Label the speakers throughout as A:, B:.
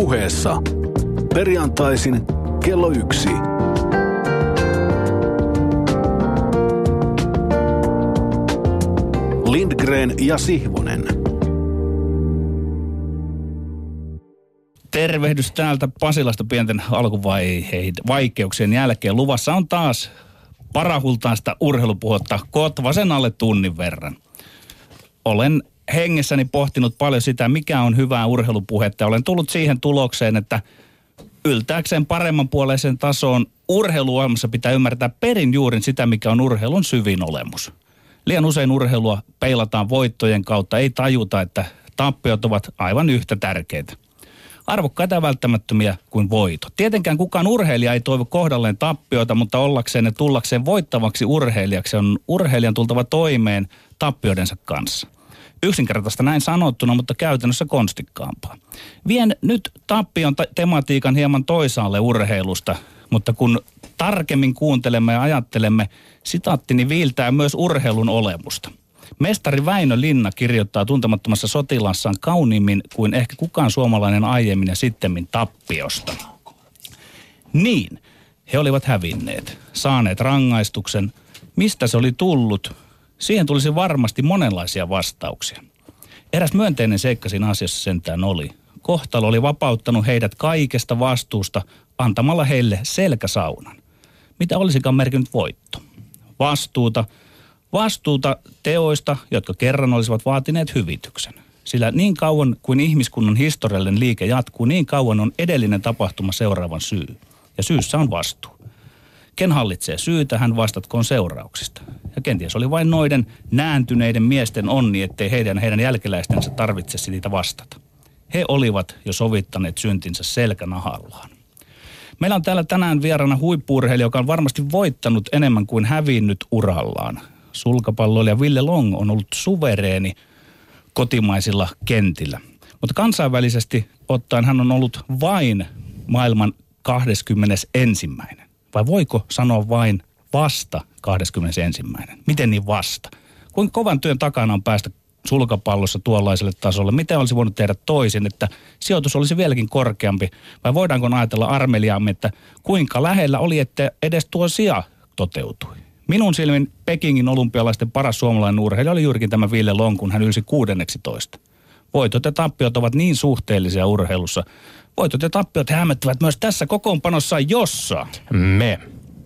A: puheessa. Perjantaisin kello yksi. Lindgren ja Sihvonen.
B: Tervehdys täältä Pasilasta pienten alkuvaikeuksien jälkeen. Luvassa on taas parahultaista urheilupuhetta koot vasen alle tunnin verran. Olen hengessäni pohtinut paljon sitä, mikä on hyvää urheilupuhetta. Olen tullut siihen tulokseen, että yltääkseen paremman puoleisen tasoon urheiluohjelmassa pitää ymmärtää perin juurin sitä, mikä on urheilun syvin olemus. Liian usein urheilua peilataan voittojen kautta, ei tajuta, että tappiot ovat aivan yhtä tärkeitä. Arvokkaita ja välttämättömiä kuin voito. Tietenkään kukaan urheilija ei toivo kohdalleen tappioita, mutta ollakseen ja tullakseen voittavaksi urheilijaksi on urheilijan tultava toimeen tappioidensa kanssa – Yksinkertaista näin sanottuna, mutta käytännössä konstikkaampaa. Vien nyt tappion tematiikan hieman toisaalle urheilusta, mutta kun tarkemmin kuuntelemme ja ajattelemme, sitaattini viiltää myös urheilun olemusta. Mestari Väinö Linna kirjoittaa tuntemattomassa sotilassaan kauniimmin kuin ehkä kukaan suomalainen aiemmin ja sittemmin tappiosta. Niin, he olivat hävinneet, saaneet rangaistuksen. Mistä se oli tullut? Siihen tulisi varmasti monenlaisia vastauksia. Eräs myönteinen seikka siinä asiassa sentään oli. Kohtalo oli vapauttanut heidät kaikesta vastuusta antamalla heille selkäsaunan. Mitä olisikaan merkinnyt voitto? Vastuuta. Vastuuta teoista, jotka kerran olisivat vaatineet hyvityksen. Sillä niin kauan kuin ihmiskunnan historiallinen liike jatkuu, niin kauan on edellinen tapahtuma seuraavan syy. Ja syyssä on vastuu. Ken hallitsee syytä, hän vastatkoon seurauksista. Ja kenties oli vain noiden nääntyneiden miesten onni, ettei heidän heidän jälkeläistensä tarvitse niitä vastata. He olivat jo sovittaneet syntinsä selkänahallaan. Meillä on täällä tänään vierana huippuurheilija, joka on varmasti voittanut enemmän kuin hävinnyt urallaan. Sulkapalloilija Ville Long on ollut suvereeni kotimaisilla kentillä. Mutta kansainvälisesti ottaen hän on ollut vain maailman 21. Vai voiko sanoa vain vasta 21. Miten niin vasta? Kuinka kovan työn takana on päästä sulkapallossa tuollaiselle tasolle? Miten olisi voinut tehdä toisin, että sijoitus olisi vieläkin korkeampi? Vai voidaanko ajatella armeliaamme, että kuinka lähellä oli, että edes tuo sija toteutui? Minun silmin Pekingin olympialaisten paras suomalainen urheilija oli juurikin tämä Ville Long, kun hän ylsi kuudenneksi toista. Voitot ja tappiot ovat niin suhteellisia urheilussa. Voitot ja tappiot hämmättävät myös tässä kokoonpanossa, jossa
C: me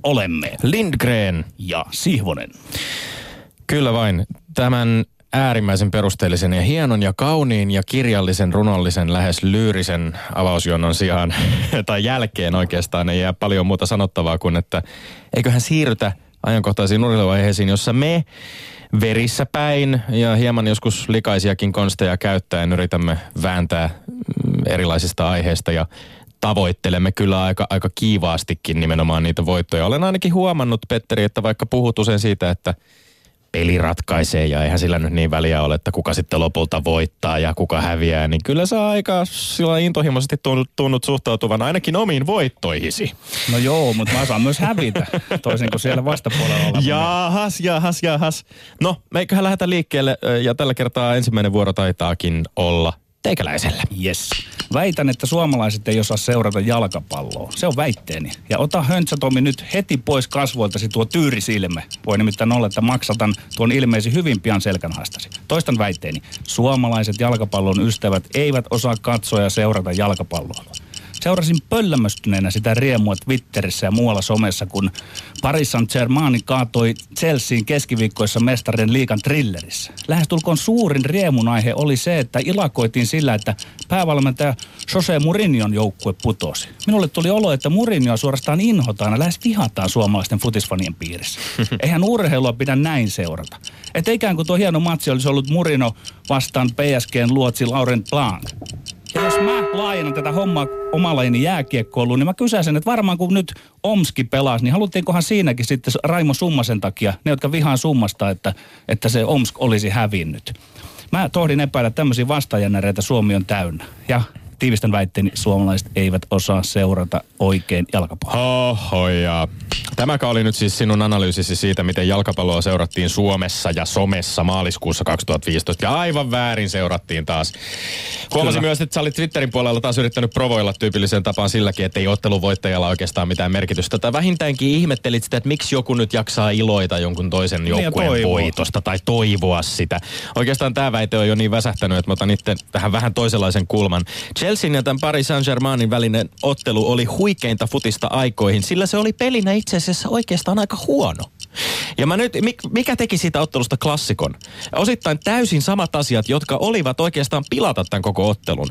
B: olemme
C: Lindgren
B: ja Sihvonen.
C: Kyllä vain. Tämän äärimmäisen perusteellisen ja hienon ja kauniin ja kirjallisen, runollisen, lähes lyyrisen avausjonnon sijaan, tai jälkeen oikeastaan ei jää paljon muuta sanottavaa kuin, että eiköhän siirrytä ajankohtaisiin urheiluvaiheisiin, jossa me verissä päin ja hieman joskus likaisiakin konsteja käyttäen yritämme vääntää mm, erilaisista aiheista ja tavoittelemme kyllä aika, aika kiivaastikin nimenomaan niitä voittoja. Olen ainakin huomannut, Petteri, että vaikka puhut usein siitä, että peli ratkaisee ja eihän sillä nyt niin väliä ole, että kuka sitten lopulta voittaa ja kuka häviää, niin kyllä sä aika sillä intohimoisesti tunnut, tunnut suhtautuvan ainakin omiin voittoihisi.
B: No joo, mutta mä saan myös hävitä, toisin kuin siellä vastapuolella oleva.
C: Jahas, jahas, jahas. No, meiköhän lähdetä liikkeelle ja tällä kertaa ensimmäinen vuoro taitaakin olla teikäläisellä.
B: Yes. Väitän, että suomalaiset ei osaa seurata jalkapalloa. Se on väitteeni. Ja ota Höntsä Tomi nyt heti pois kasvoiltasi tuo tyyrisilme. Voi nimittäin olla, että maksatan tuon ilmeisi hyvin pian selkänhaastasi. Toistan väitteeni. Suomalaiset jalkapallon ystävät eivät osaa katsoa ja seurata jalkapalloa. Seurasin pöllämöstyneenä sitä riemua Twitterissä ja muualla somessa, kun Paris Saint-Germain kaatoi Chelseain keskiviikkoissa mestarien liikan trillerissä. Lähestulkoon suurin riemun aihe oli se, että ilakoitiin sillä, että päävalmentaja Jose Mourinhon joukkue putosi. Minulle tuli olo, että Mourinhoa suorastaan inhotaan ja lähes vihataan suomalaisten futisfanien piirissä. Eihän urheilua pidä näin seurata. Että ikään kuin tuo hieno matsi olisi ollut Murino vastaan PSGn luotsi Laurent Blanc. Ja jos mä laajennan tätä hommaa omalaini jääkiekkoiluun, niin mä kysäisin, että varmaan kun nyt Omski pelasi, niin haluttiinkohan siinäkin sitten Raimo Summasen takia, ne jotka vihaan Summasta, että, että se Omsk olisi hävinnyt. Mä tohdin epäillä, että tämmöisiä vastajänäreitä Suomi on täynnä. Ja tiivistän väitteeni, suomalaiset eivät osaa seurata oikein jalkapalloa.
C: Oho, ja tämäkä oli nyt siis sinun analyysisi siitä, miten jalkapalloa seurattiin Suomessa ja somessa maaliskuussa 2015. Ja aivan väärin seurattiin taas. Huomasin
B: Kyllä.
C: myös, että sä olit Twitterin puolella taas yrittänyt provoilla tyypilliseen tapaan silläkin, että ei ottelun voittajalla oikeastaan mitään merkitystä. Tai vähintäänkin ihmettelit sitä, että miksi joku nyt jaksaa iloita jonkun toisen
B: ja
C: joukkueen voitosta tai toivoa sitä. Oikeastaan tämä väite on jo niin väsähtänyt, että mä otan itse tähän vähän toisenlaisen kulman. Chelsean ja tämän Paris Saint-Germainin välinen ottelu oli huikeinta futista aikoihin, sillä se oli pelinä itse asiassa oikeastaan aika huono. Ja mä nyt, mik- mikä teki siitä ottelusta klassikon? Osittain täysin samat asiat, jotka olivat oikeastaan pilata tämän koko ottelun.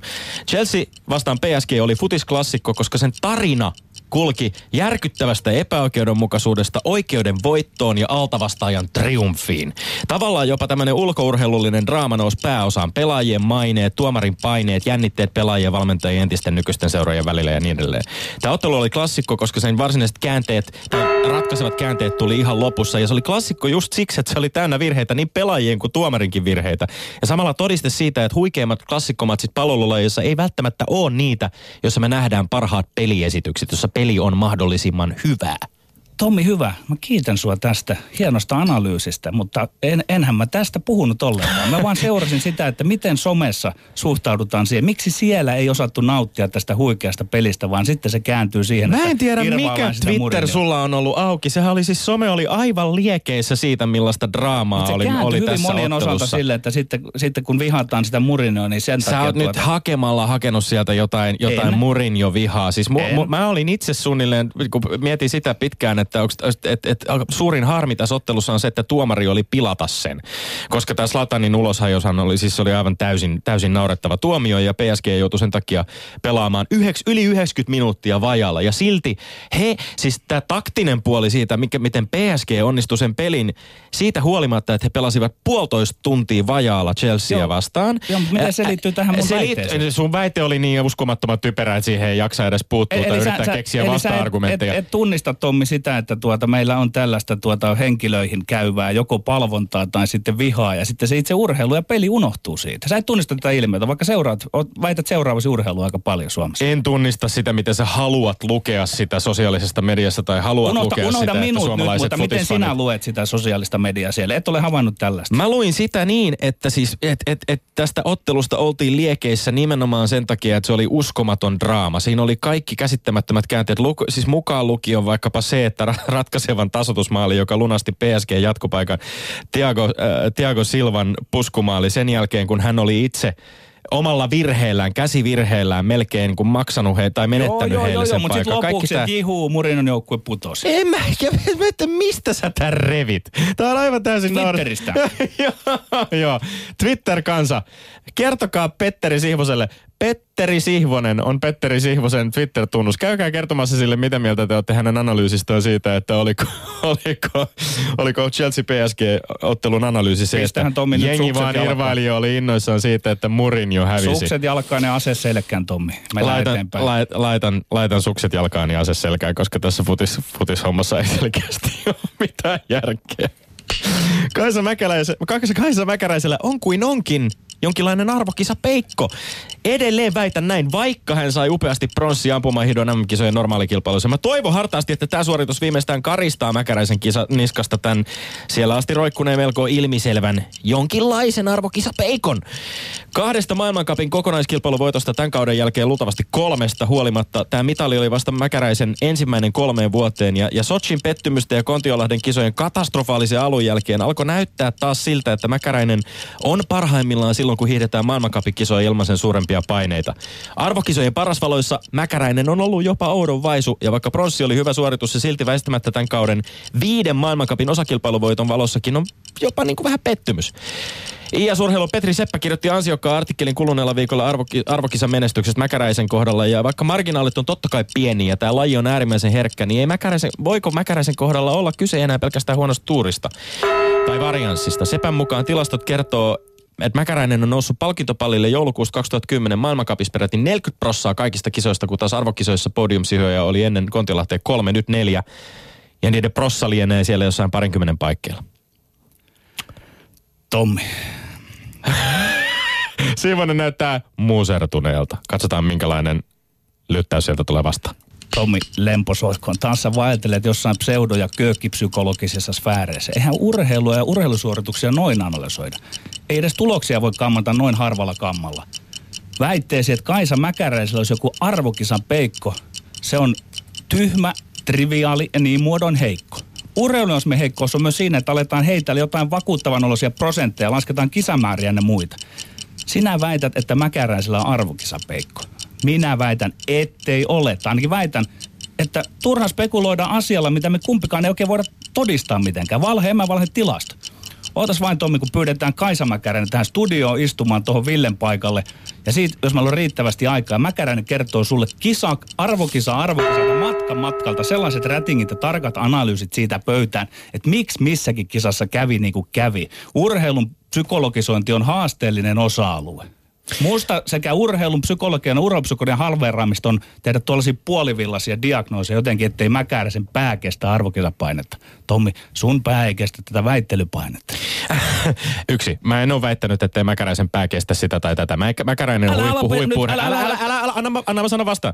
C: Chelsea vastaan PSG oli futisklassikko, koska sen tarina kulki järkyttävästä epäoikeudenmukaisuudesta oikeuden voittoon ja altavastaajan triumfiin. Tavallaan jopa tämmöinen ulkourheilullinen draama nousi pääosaan. Pelaajien maineet, tuomarin paineet, jännitteet pelaajien, valmentajien, entisten nykyisten seurojen välillä ja niin edelleen. Tämä ottelu oli klassikko, koska sen varsinaiset käänteet, tai ratkaisevat käänteet tuli ihan lopussa. Ja se oli klassikko just siksi, että se oli täynnä virheitä, niin pelaajien kuin tuomarinkin virheitä. Ja samalla todiste siitä, että huikeimmat klassikkomatsit pallolulajissa ei välttämättä ole niitä, jossa me nähdään parhaat peliesitykset, jossa peli on mahdollisimman hyvää.
B: Tommi, hyvä. Mä kiitän sua tästä hienosta analyysistä, mutta en, enhän mä tästä puhunut ollenkaan. Mä vaan seurasin sitä, että miten somessa suhtaudutaan siihen. Miksi siellä ei osattu nauttia tästä huikeasta pelistä, vaan sitten se kääntyy siihen,
C: Mä en
B: että
C: tiedä, mikä Twitter
B: Mourinhoa.
C: sulla on ollut auki. Sehän oli siis, some oli aivan liekeissä siitä, millaista draamaa
B: se
C: oli, oli
B: hyvin
C: tässä
B: monien osalta
C: ottelussa.
B: sille, että sitten, sitten kun vihataan sitä Mourinhoa, niin sen
C: Sä
B: takia...
C: oot nyt hakemalla hakenut sieltä jotain, jotain murin jo vihaa. Siis mu, mu, mä olin itse suunnilleen, kun mietin sitä pitkään, että onks, et, et, suurin harmi tässä ottelussa on se, että tuomari oli pilata sen. Koska tämä Slatanin uloshajoshan oli, siis oli aivan täysin, täysin naurettava tuomio ja PSG joutui sen takia pelaamaan yheks, yli 90 minuuttia vajalla. Ja silti he, siis tämä taktinen puoli siitä, mikä, miten PSG onnistui sen pelin, siitä huolimatta, että he pelasivat puolitoista tuntia vajaalla Chelsea
B: Joo.
C: vastaan.
B: Joo, mutta miten se liittyy tähän mun
C: se
B: väitteeseen?
C: sun väite oli niin uskomattoman typerä, että siihen ei jaksa edes puuttua tai yrittää keksiä
B: eli
C: vasta-argumentteja.
B: Sä et, et, et tunnista Tommi sitä, että tuota, meillä on tällaista tuota, henkilöihin käyvää joko palvontaa tai sitten vihaa ja sitten se itse urheilu ja peli unohtuu siitä. Sä et tunnista tätä ilmiötä, vaikka seuraat, väität seuraavasi urheilua aika paljon Suomessa.
C: En tunnista sitä, miten sä haluat lukea sitä sosiaalisesta mediasta tai haluat
B: Unohda,
C: lukea
B: unohda
C: sitä, että
B: minut nyt,
C: suomalaiset
B: mutta miten sinä luet sitä sosiaalista mediaa siellä? Et ole havainnut tällaista.
C: Mä luin sitä niin, että siis et, et, et tästä ottelusta oltiin liekeissä nimenomaan sen takia, että se oli uskomaton draama. Siinä oli kaikki käsittämättömät käänteet. Luk, siis mukaan lukion vaikkapa se, että ra- ratkaisevan tasotusmaali, joka lunasti PSG jatkopaikan Thiago, äh, Thiago Silvan puskumaali sen jälkeen, kun hän oli itse omalla virheellään, käsivirheellään melkein kun maksanut he, tai menettänyt heille sen
B: mutta sitten
C: paikan. Kaikki
B: lopuksi
C: tää-
B: tää... jihuu, Murinon joukkue putosi.
C: en mä, ja mä, että mistä sä tän revit? Tää on aivan täysin
B: Twitteristä.
C: joo, joo. Twitter-kansa. Kertokaa Petteri Sihvoselle. Petteri Sihvonen on Petteri Sihvosen Twitter-tunnus. Käykää kertomassa sille, mitä mieltä te olette hänen analyysistään siitä, että oliko, oliko, oliko Chelsea PSG-ottelun analyysi se, että
B: Tommi
C: jengi
B: sukset
C: vaan
B: jalkaan.
C: irvaili ja oli innoissaan siitä, että Mourinho hävisi.
B: Sukset jalkaan ja ase selkään, Tommi. Mennään
C: Laitan, lait, laitan, laitan sukset jalkaan ja ase selkään, koska tässä futis, futishommassa ei selkeästi ole mitään järkeä. Kaisa, Mäkäläise, Kaisa, Mäkäräisellä on kuin onkin jonkinlainen arvokisa peikko. Edelleen väitän näin, vaikka hän sai upeasti pronssi ampumahidon MM-kisojen normaalikilpailuissa. Mä toivon hartaasti, että tämä suoritus viimeistään karistaa Mäkäräisen kisa, niskasta tämän siellä asti roikkuneen melko ilmiselvän jonkinlaisen arvokisa peikon. Kahdesta maailmankapin kokonaiskilpailuvoitosta tämän kauden jälkeen luultavasti kolmesta huolimatta. Tämä mitali oli vasta Mäkäräisen ensimmäinen kolmeen vuoteen ja, ja Sochin pettymystä ja Kontiolahden kisojen katastrofaalisen alun jälkeen alkoi näyttää taas siltä, että Mäkäräinen on parhaimmillaan silloin, kun hiihdetään maailmankapin kisoja ilman sen suurempia paineita. Arvokisojen parasvaloissa Mäkäräinen on ollut jopa oudon vaisu ja vaikka pronssi oli hyvä suoritus, se silti väistämättä tämän kauden viiden maailmankapin osakilpailuvoiton valossakin on jopa niin kuin vähän pettymys. IS Urheilu Petri Seppä kirjoitti ansiokkaan artikkelin kuluneella viikolla arvoki, arvokisan menestyksestä Mäkäräisen kohdalla. Ja vaikka marginaalit on totta kai pieniä ja tämä laji on äärimmäisen herkkä, niin ei Mäkäräisen, voiko Mäkäräisen kohdalla olla kyse enää pelkästään huonosta tuurista tai varianssista? Sepän mukaan tilastot kertoo, että Mäkäräinen on noussut palkintopallille joulukuussa 2010 maailmankapissa peräti 40 prossaa kaikista kisoista, kun taas arvokisoissa podiumsihoja oli ennen Kontiolahteen kolme, nyt neljä. Ja niiden prossa lienee siellä jossain parinkymmenen paikkeilla.
B: Tommi.
C: Siivonen näyttää musertuneelta. Katsotaan minkälainen lyttäys sieltä tulee vastaan.
B: Tommi Lemposoikkoon. Taas sä vaeltelet jossain pseudo- ja köökkipsykologisessa sfääreissä. Eihän urheilua ja urheilusuorituksia noin analysoida. Ei edes tuloksia voi kammata noin harvalla kammalla. Väitteesi, että Kaisa Mäkäräisellä olisi joku arvokisan peikko, se on tyhmä, triviaali ja niin muodon heikko. Urheilun heikkous on myös siinä, että aletaan heitellä jotain vakuuttavan olosia prosentteja, lasketaan kisamääriä ja muita. Sinä väität, että Mäkäräisellä on arvokisapeikko. Minä väitän, ettei ole. Tai ainakin väitän, että turha spekuloida asialla, mitä me kumpikaan ei oikein voida todistaa mitenkään. Valhe, emme valhe tilasta. Ootas vain Tommi, kun pyydetään Kaisa Mäkäräinen tähän studioon istumaan tuohon Villen paikalle. Ja siitä, jos meillä on riittävästi aikaa, Mäkäräinen kertoo sulle kisa, arvokisa arvokisalta matkan matkalta sellaiset rätingit ja tarkat analyysit siitä pöytään, että miksi missäkin kisassa kävi niin kuin kävi. Urheilun psykologisointi on haasteellinen osa-alue. Musta sekä urheilun psykologian ja urheilupsykologian halveeraamista on tehdä tuollaisia puolivillaisia diagnooseja jotenkin, ettei Mäkäräisen pää kestä arvokisapainetta. Tommi, sun pää ei kestä tätä väittelypainetta.
C: Yksi. Mä en ole väittänyt, ettei Mäkäräisen pää kestä sitä tai tätä. Mä, Mäkäräinen on huippu, huippu, älä, älä, älä, älä, älä, anna, anna mä sanoa vastaan.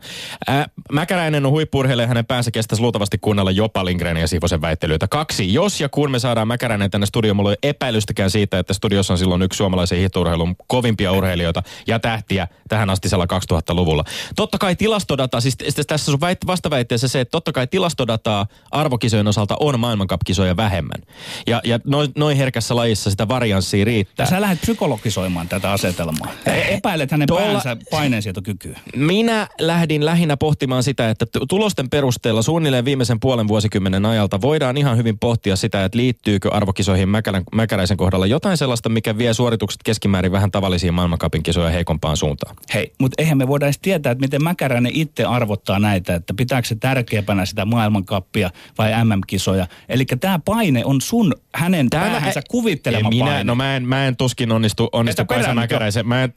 C: Äh, Mäkäräinen on huippurheilija, hänen päänsä kestäisi luultavasti kuunnella jopa Lindgrenin ja Siivosen väittelyitä. Kaksi. Jos ja kun me saadaan Mäkäräinen tänne studioon, mulla ei epäilystäkään siitä, että studiossa on silloin yksi suomalaisen hiihtourheilun kovimpia urheilijoita ja tähtiä tähän astisella 2000-luvulla. Totta kai tilastodata, siis tässä sun vastaväitteessä se, että totta kai tilastodataa arvokisojen osalta on maailmankapkisoja vähemmän. Ja, ja noin, noin herkässä lajissa sitä varianssia riittää.
B: Ja sä lähdet psykologisoimaan tätä asetelmaa. E- epäilet hänen Tuolla... päänsä paineensietokykyä.
C: Minä lähdin lähinnä pohtimaan sitä, että tulosten perusteella suunnilleen viimeisen puolen vuosikymmenen ajalta voidaan ihan hyvin pohtia sitä, että liittyykö arvokisoihin Mäkälän, Mäkäläisen kohdalla jotain sellaista, mikä vie suoritukset keskimäärin vähän tavallisiin maailmankapin kisoja heikompaan suuntaan.
B: Hei, mutta eihän me voida edes tietää, että miten Mäkäräinen itse arvottaa näitä, että pitääkö se tärkeämpänä sitä maailmankappia vai MM-kisoja. Eli tämä paine on sun, hänen Tämä, päähänsä kuvittelema
C: minä,
B: paine.
C: No mä en, mä en tuskin onnistu, onnistu Kaisa Mäkäräisen, mä en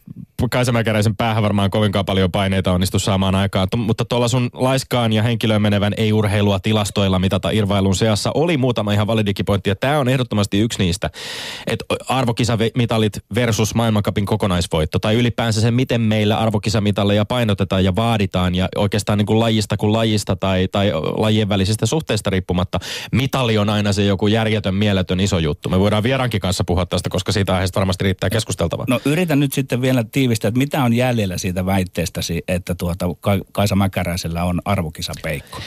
C: Kaisa Mäkäräisen päähän varmaan kovinkaan paljon paineita onnistu saamaan aikaan, to, mutta tuolla sun laiskaan ja henkilöön menevän ei-urheilua tilastoilla mitata irvailun seassa oli muutama ihan validikipointti, ja tämä on ehdottomasti yksi niistä, että arvokisamitalit versus maailmankapin kokonaisvoitto, tai ylipäänsä se, miten meillä arvokisamitalleja painotetaan ja vaaditaan, ja oikeastaan niin kuin lajista kuin lajista tai, tai lajien välisistä suhteista riippumatta, mitali on aina se joku järjetön, mieletön iso juttu. Me voidaan vierankin kanssa puhua tästä, koska siitä aiheesta varmasti riittää keskusteltavaa.
B: No yritän nyt sitten vielä tiivistää, että mitä on jäljellä siitä väitteestäsi, että tuota Kaisa Mäkäräisellä on arvokisapeikko?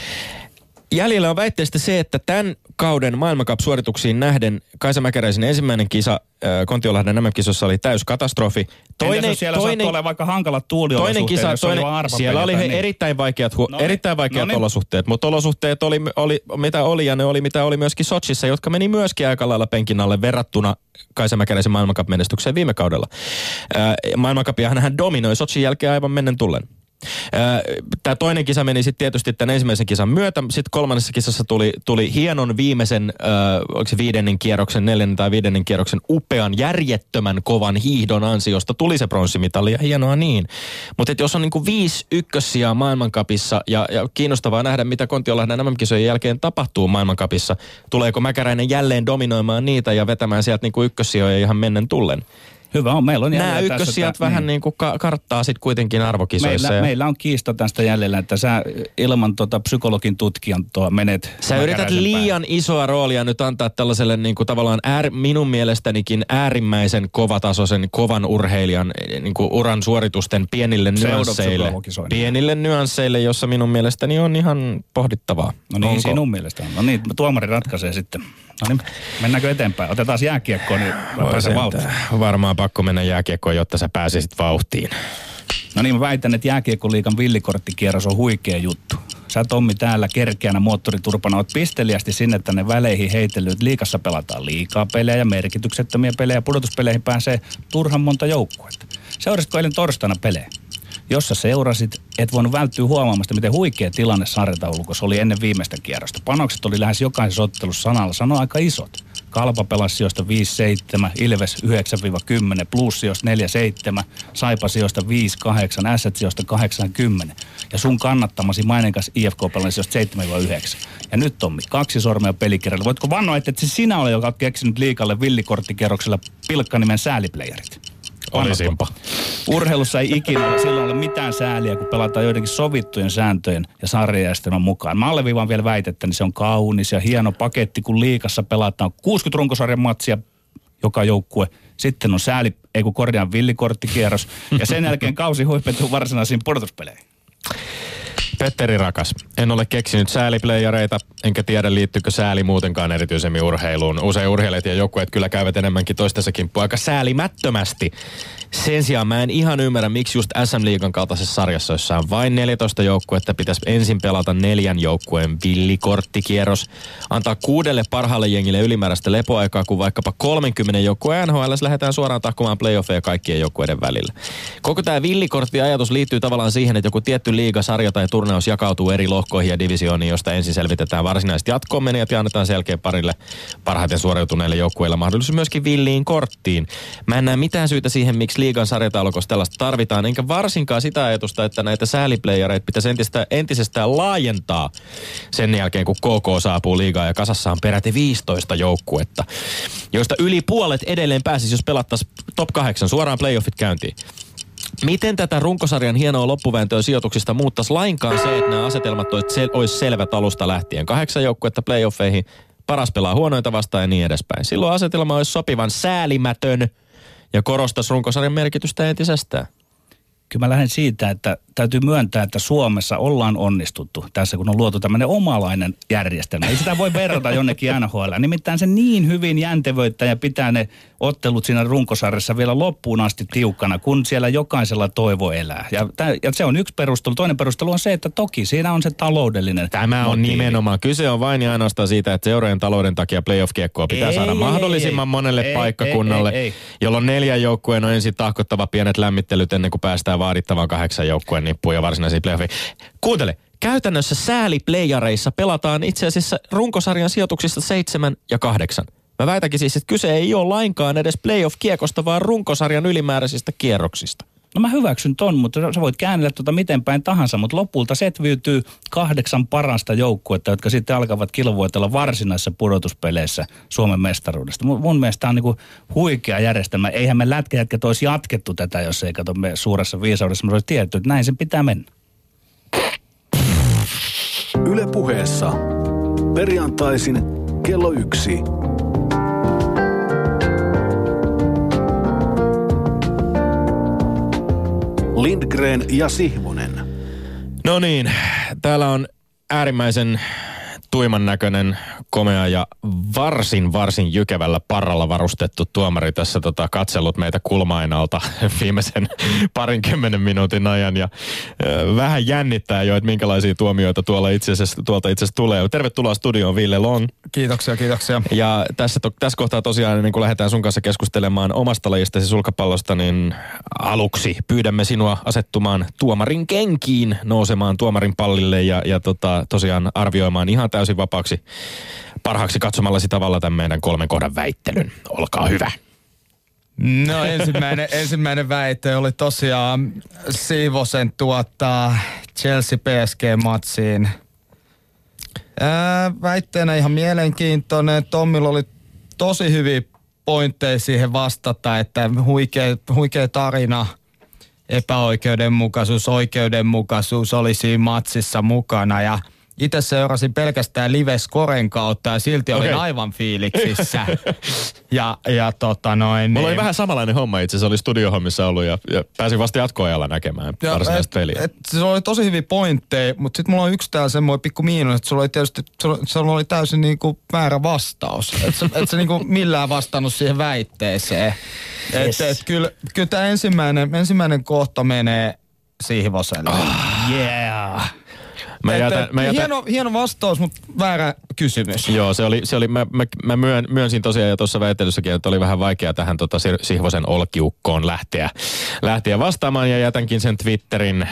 C: Jäljellä on väitteestä se, että tämän kauden maailmankap-suorituksiin nähden Kaisa Mäkäräisen ensimmäinen kisa äh, Kontiolahden MM-kisossa oli täys katastrofi.
B: Toinen, Entäs siellä toinen, olla vaikka hankalat
C: toinen kisa, toinen, oli siellä oli niin. erittäin vaikeat, hu- no, niin. erittäin vaikeat no, niin. olosuhteet, mutta olosuhteet oli, oli, mitä oli ja ne oli mitä oli myöskin Sochissa, jotka meni myöskin aika lailla penkin alle verrattuna Kaisa Mäkäräisen maailmankap-menestykseen viime kaudella. Äh, maailmankapiahan hän dominoi Sochin jälkeen aivan mennen tullen. Tämä toinen kisa meni sitten tietysti tämän ensimmäisen kisan myötä. Sitten kolmannessa kisassa tuli, tuli hienon viimeisen, äh, oliko se viidennen kierroksen, neljännen tai viidennen kierroksen upean, järjettömän kovan hiihdon ansiosta tuli se pronssimitali ja hienoa niin. Mutta jos on niinku viisi ykkössiä maailmankapissa ja, ja kiinnostavaa nähdä, mitä Kontiolahden MM-kisojen jälkeen tapahtuu maailmankapissa. Tuleeko Mäkäräinen jälleen dominoimaan niitä ja vetämään sieltä niinku ykkössijoja ihan mennen tullen?
B: Hyvä on, meillä on
C: Nämä ykkössijat vähän niin. niin kuin ka- karttaa sitten kuitenkin arvokisoissa.
B: Meillä, ja... meillä on kiista tästä jäljellä, että sä ilman tota psykologin tutkijantoa menet
C: Sä yrität liian päin. isoa roolia nyt antaa tällaiselle niin kuin tavallaan äär, minun mielestänikin äärimmäisen kovatasoisen, kovan urheilijan niin kuin uran suoritusten pienille nyansseille. Pienille nyansseille, jossa minun mielestäni on ihan pohdittavaa.
B: No niin, Onko? sinun mielestä on. No niin, tuomari ratkaisee sitten. No niin, mennäänkö eteenpäin? Otetaan jääkiekkoon, niin pääsee vauhtiin.
C: Varmaan pakko mennä jääkiekkoon, jotta sä pääsisit vauhtiin.
B: No niin, mä väitän, että jääkiekkoliikan villikorttikierros on huikea juttu. Sä Tommi täällä kerkeänä moottoriturpana oot pisteliästi sinne tänne väleihin heitellyt. Liikassa pelataan liikaa pelejä, merkityksettömiä pelejä. Pudotuspeleihin pääsee turhan monta joukkuetta. Seurasitko eilen torstaina pelejä? Jos sä seurasit, et voinut välttyä huomaamasta, miten huikea tilanne sarjataulukossa oli ennen viimeistä kierrosta. Panokset oli lähes jokaisessa ottelussa sanalla sanoa aika isot. Kalpa pelasi sijoista 5-7, Ilves 9-10, Plus sijoista 4-7, Saipa sijoista 5-8, Asset sijoista 8-10. Ja sun kannattamasi maininkas IFK pelasi sijoista 7-9. Ja nyt Tommi, kaksi sormea pelikirjalla. Voitko vannoa, että se sinä ole, joka on keksinyt liikalle villikorttikerroksella pilkkanimen sääliplayerit?
C: Olisinpa.
B: Urheilussa ei ikinä silloin ole mitään sääliä, kun pelataan joidenkin sovittujen sääntöjen ja sarjajärjestelmän mukaan. Mä alleviivaan vielä väitettä, niin se on kaunis ja hieno paketti, kun liikassa pelataan 60 runkosarjan matsia joka joukkue. Sitten on sääli, ei kun korjaan villikorttikierros. Ja sen jälkeen kausi huipentuu varsinaisiin pudotuspeleihin.
C: Petteri Rakas, en ole keksinyt sääliplayereita, enkä tiedä liittyykö sääli muutenkaan erityisemmin urheiluun. Usein urheilijat ja joukkueet kyllä käyvät enemmänkin toistensa kimppuun aika säälimättömästi. Sen sijaan mä en ihan ymmärrä, miksi just SM Liigan kaltaisessa sarjassa, jossa on vain 14 joukkuetta, pitäisi ensin pelata neljän joukkueen villikorttikierros. Antaa kuudelle parhaalle jengille ylimääräistä lepoaikaa, kun vaikkapa 30 joukkueen NHL lähdetään suoraan tahkomaan playoffeja kaikkien joukkueiden välillä. Koko tämä villikorttiajatus liittyy tavallaan siihen, että joku tietty liiga, sarja tai turnaus jakautuu eri lohkoihin ja divisiooniin, josta ensin selvitetään varsinaiset jatkoon ja annetaan selkeä parille parhaiten suoriutuneille joukkueille mahdollisuus myöskin villiin korttiin. Mä en näe mitään syytä siihen, miksi liigan sarjataulukossa tällaista tarvitaan, enkä varsinkaan sitä ajatusta, että näitä sääliplayereita pitäisi entistä, entisestään laajentaa sen jälkeen, kun KK saapuu liigaan ja kasassa on peräti 15 joukkuetta, joista yli puolet edelleen pääsisi, jos pelattaisiin top 8 suoraan playoffit käyntiin. Miten tätä runkosarjan hienoa loppuvääntöä sijoituksista muuttaisi lainkaan se, että nämä asetelmat olisi selvät alusta lähtien? Kahdeksan joukkuetta playoffeihin, paras pelaa huonointa vastaan ja niin edespäin. Silloin asetelma olisi sopivan säälimätön ja korostaisi runkosarjan merkitystä entisestään.
B: Kyllä mä lähden siitä, että täytyy myöntää, että Suomessa ollaan onnistuttu tässä, kun on luotu tämmöinen omalainen järjestelmä. Ei sitä voi verrata jonnekin NHL. Nimittäin se niin hyvin jäntevöittää ja pitää ne ottelut siinä runkosarjassa vielä loppuun asti tiukkana, kun siellä jokaisella toivo elää. Ja, tää, ja se on yksi perustelu. Toinen perustelu on se, että toki siinä on se taloudellinen
C: Tämä on motiivi. nimenomaan. Kyse on vain ja ainoastaan siitä, että seurojen talouden takia playoff-kiekkoa pitää ei, saada ei, mahdollisimman ei, monelle ei, paikkakunnalle, ei, ei, ei. jolloin neljän joukkueen on ensin tahkottava pienet lämmittelyt ennen kuin päästään vaadittavan kahdeksan joukkueen nippuun ja varsinaisiin playoffiin. Kuuntele, käytännössä sääliplayareissa pelataan itse asiassa runkosarjan sijoituksista seitsemän ja kahdeksan. Mä väitäkin siis, että kyse ei ole lainkaan edes playoff-kiekosta, vaan runkosarjan ylimääräisistä kierroksista.
B: No mä hyväksyn ton, mutta sä voit käännellä tuota miten päin tahansa, mutta lopulta setviytyy kahdeksan parasta joukkuetta, jotka sitten alkavat kilvoitella varsinaisissa pudotuspeleissä Suomen mestaruudesta. Mun, mun mielestä on niinku huikea järjestelmä. Eihän me lätkäjätkät olisi jatkettu tätä, jos ei kato me suuressa viisaudessa. Me olisi tiedetty, että näin sen pitää mennä.
A: Yle puheessa. Perjantaisin kello yksi. Lindgren ja Sihvonen.
C: No niin, täällä on äärimmäisen tuiman näköinen, komea ja varsin, varsin jykevällä parralla varustettu tuomari tässä tota, katsellut meitä kulmainalta viimeisen parinkymmenen minuutin ajan. Ja ö, vähän jännittää jo, että minkälaisia tuomioita tuolla itse asiassa, tuolta itse asiassa tulee. Tervetuloa studioon, Ville Long.
D: Kiitoksia, kiitoksia.
C: Ja tässä, to, tässä kohtaa tosiaan, niin kun lähdetään sun kanssa keskustelemaan omasta lajistasi sulkapallosta, niin aluksi pyydämme sinua asettumaan tuomarin kenkiin, nousemaan tuomarin pallille ja, ja tota, tosiaan arvioimaan ihan täysin vapaaksi parhaaksi katsomallasi tavalla tämän meidän kolmen kohdan väittelyn. Olkaa hyvä.
D: No ensimmäinen, ensimmäinen väite oli tosiaan Siivosen tuottaa Chelsea PSG-matsiin. Ää, väitteenä ihan mielenkiintoinen. Tommilla oli tosi hyviä pointteja siihen vastata, että huikea, huikea tarina, epäoikeudenmukaisuus, oikeudenmukaisuus oli siinä matsissa mukana ja – itse seurasin pelkästään live Scoren kautta ja silti olin okay. aivan fiiliksissä. ja, ja tota noin.
C: Mulla niin... oli vähän samanlainen homma itse asiassa, oli studiohommissa ollut ja, ja pääsin vasta jatkoajalla näkemään ja, varsinaista peliä. Et,
D: se oli tosi hyviä pointteja, mutta sitten mulla on yksi täällä semmoinen pikku miinus, että sulla oli tietysti, sulla oli täysin niinku väärä vastaus. Että et sä niinku millään vastannut siihen väitteeseen. Yes. Et, et, kyllä, kyllä tämä ensimmäinen, ensimmäinen kohta menee Sihvoselle. Oh,
B: yeah.
D: Mä jätän, mä jätän... hieno, hieno vastaus, mutta väärä kysymys.
C: Joo, se oli, se oli mä, mä, mä myön, myönsin tosiaan jo tuossa väittelyssäkin, että oli vähän vaikea tähän tota Sihvosen olkiukkoon lähteä, lähteä vastaamaan ja jätänkin sen Twitterin äh,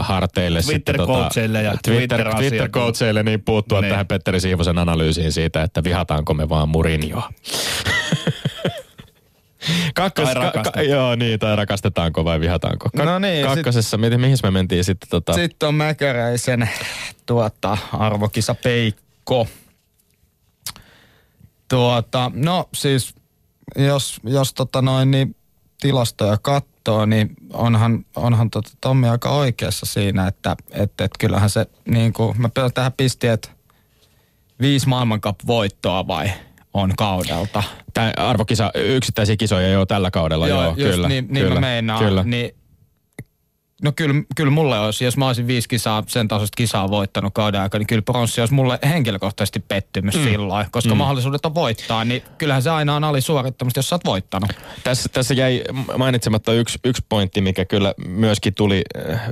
C: harteille.
B: Twitter-coacheille
C: tota, ja Twitter, Twitter coacheille niin puuttua niin. tähän Petteri Sihvosen analyysiin siitä, että vihataanko me vaan Murinjoa. Kakkos, ka, ka, joo, niin, tai rakastetaanko vai vihataanko. Ka- no niin, kakkosessa, sit, mihin me mentiin sitten tota...
D: Sitten on Mäkäräisen tuota, arvokisa Peikko. Tuota, no siis, jos, jos tota noin, niin tilastoja katsoo, niin onhan, onhan tota Tommi aika oikeassa siinä, että et, et kyllähän se niin kuin, mä tähän pistin, että viisi maailmankap-voittoa vai on kaudelta.
C: Tämä arvokisa, yksittäisiä kisoja jo tällä kaudella, joo, joo
D: just
C: kyllä.
D: Niin, niin
C: kyllä,
D: mä meinaan.
C: Kyllä.
D: Niin, no kyllä, kyllä mulle olisi, jos mä olisin viisi kisaa, sen tasoista kisaa voittanut kauden aikana, niin kyllä pronssi olisi mulle henkilökohtaisesti pettymys mm. silloin, koska mm. mahdollisuudet on voittaa, niin kyllähän se aina on alisuorittamista, jos sä oot voittanut.
C: Tässä, tässä jäi mainitsematta yksi, yksi pointti, mikä kyllä myöskin tuli.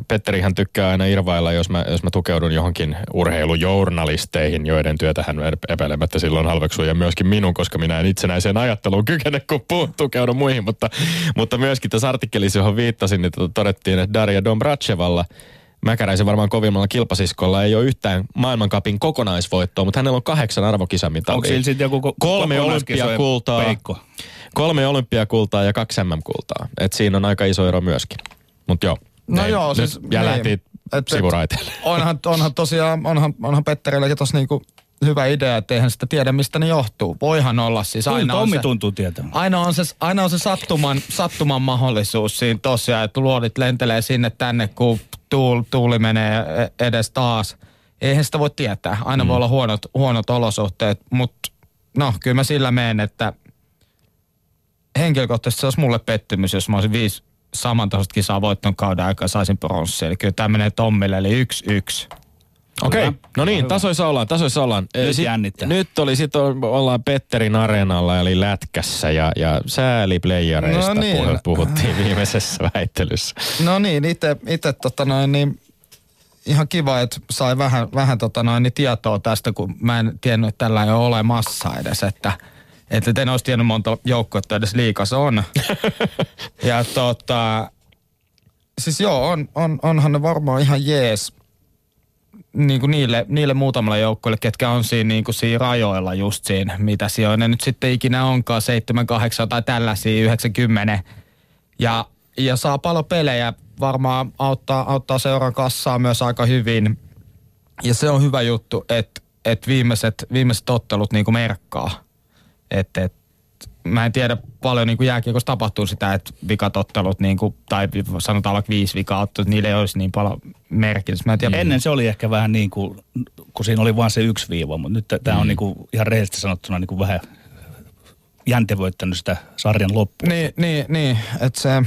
C: Petterihan tykkää aina irvailla, jos mä, jos mä tukeudun johonkin urheilujournalisteihin, joiden työtä hän epäilemättä silloin halveksuu, ja myöskin minun, koska minä en itsenäiseen ajatteluun kykene, kun puhun, tukeudun muihin. Mutta, mutta myöskin tässä artikkelissa, johon viittasin, niin todettiin, että Daria Dombrachevalla Mäkäräisen varmaan kovimmalla kilpasiskolla ei ole yhtään maailmankapin kokonaisvoittoa, mutta hänellä on kahdeksan arvokisamitalia.
B: Onko sillä sitten joku ko-
C: kolme olympiakultaa,
B: peikko?
C: kolme olympiakultaa ja kaksi MM-kultaa. Et siinä on aika iso ero myöskin. Mutta joo.
D: No
C: Ei,
D: joo,
C: nyt
D: siis
C: ja
D: niin.
C: lähti
D: Et- et-
C: sivuraiteelle.
D: Onhan, onhan tosiaan, onhan, onhan Petterilläkin tossa niinku hyvä idea, että eihän sitä tiedä mistä ne johtuu. Voihan olla siis aina on
B: Tommi
D: se,
B: tuntuu tietämään.
D: aina on se, aina on se sattuman, sattuman mahdollisuus siinä tosiaan, että luodit lentelee sinne tänne, kun tuul, tuuli menee edes taas. Eihän sitä voi tietää. Aina mm. voi olla huonot, huonot olosuhteet, mutta no kyllä mä sillä menen, että henkilökohtaisesti se olisi mulle pettymys, jos mä olisin viisi samantasoista kisaa voittanut kauden aikaa saisin pronssia. Eli kyllä tämä menee Tommille, eli yksi yksi.
C: Okei,
B: Hyvä.
C: no niin, tasoissa ollaan, tasoissa ollaan.
B: Nyt jännittää.
C: Nyt oli, sit ollaan Petterin areenalla, eli lätkässä, ja, ja sääliplayereista
D: No niin.
C: puhu- puhuttiin viimeisessä väittelyssä.
D: No niin, itse, itse tota noin, niin ihan kiva, että sai vähän, vähän tota noin, niin tietoa tästä, kun mä en tiennyt, että tällä ei ole olemassa edes, että että en olisi tiennyt monta joukkuetta edes liikas on. ja tota, siis joo, on, on, onhan ne varmaan ihan jees niin kuin niille, niille muutamalle joukkueelle, ketkä on siinä, niin kuin siinä rajoilla just siinä, mitä siellä ne nyt sitten ikinä onkaan, 7, 8 tai tällaisia, 90. Ja, ja saa paljon pelejä, varmaan auttaa, auttaa seuran kassaa myös aika hyvin. Ja se on hyvä juttu, että et viimeiset, viimeiset ottelut niin kuin merkkaa. Että et, mä en tiedä paljon niin kuin jääkiekossa tapahtuu sitä, että vikatottelut, niin kuin, tai sanotaan vaikka viisi vikaottelut, niille ei olisi niin paljon merkitystä. Mä en tiedä,
B: Ennen se oli ehkä vähän niin kuin, kun siinä oli vain se yksi viiva, mutta nyt tämä
C: Mm.
B: on niin kuin ihan rehellisesti sanottuna niin kuin vähän jäntevöittänyt sitä sarjan loppuun.
D: Niin, niin, niin että se...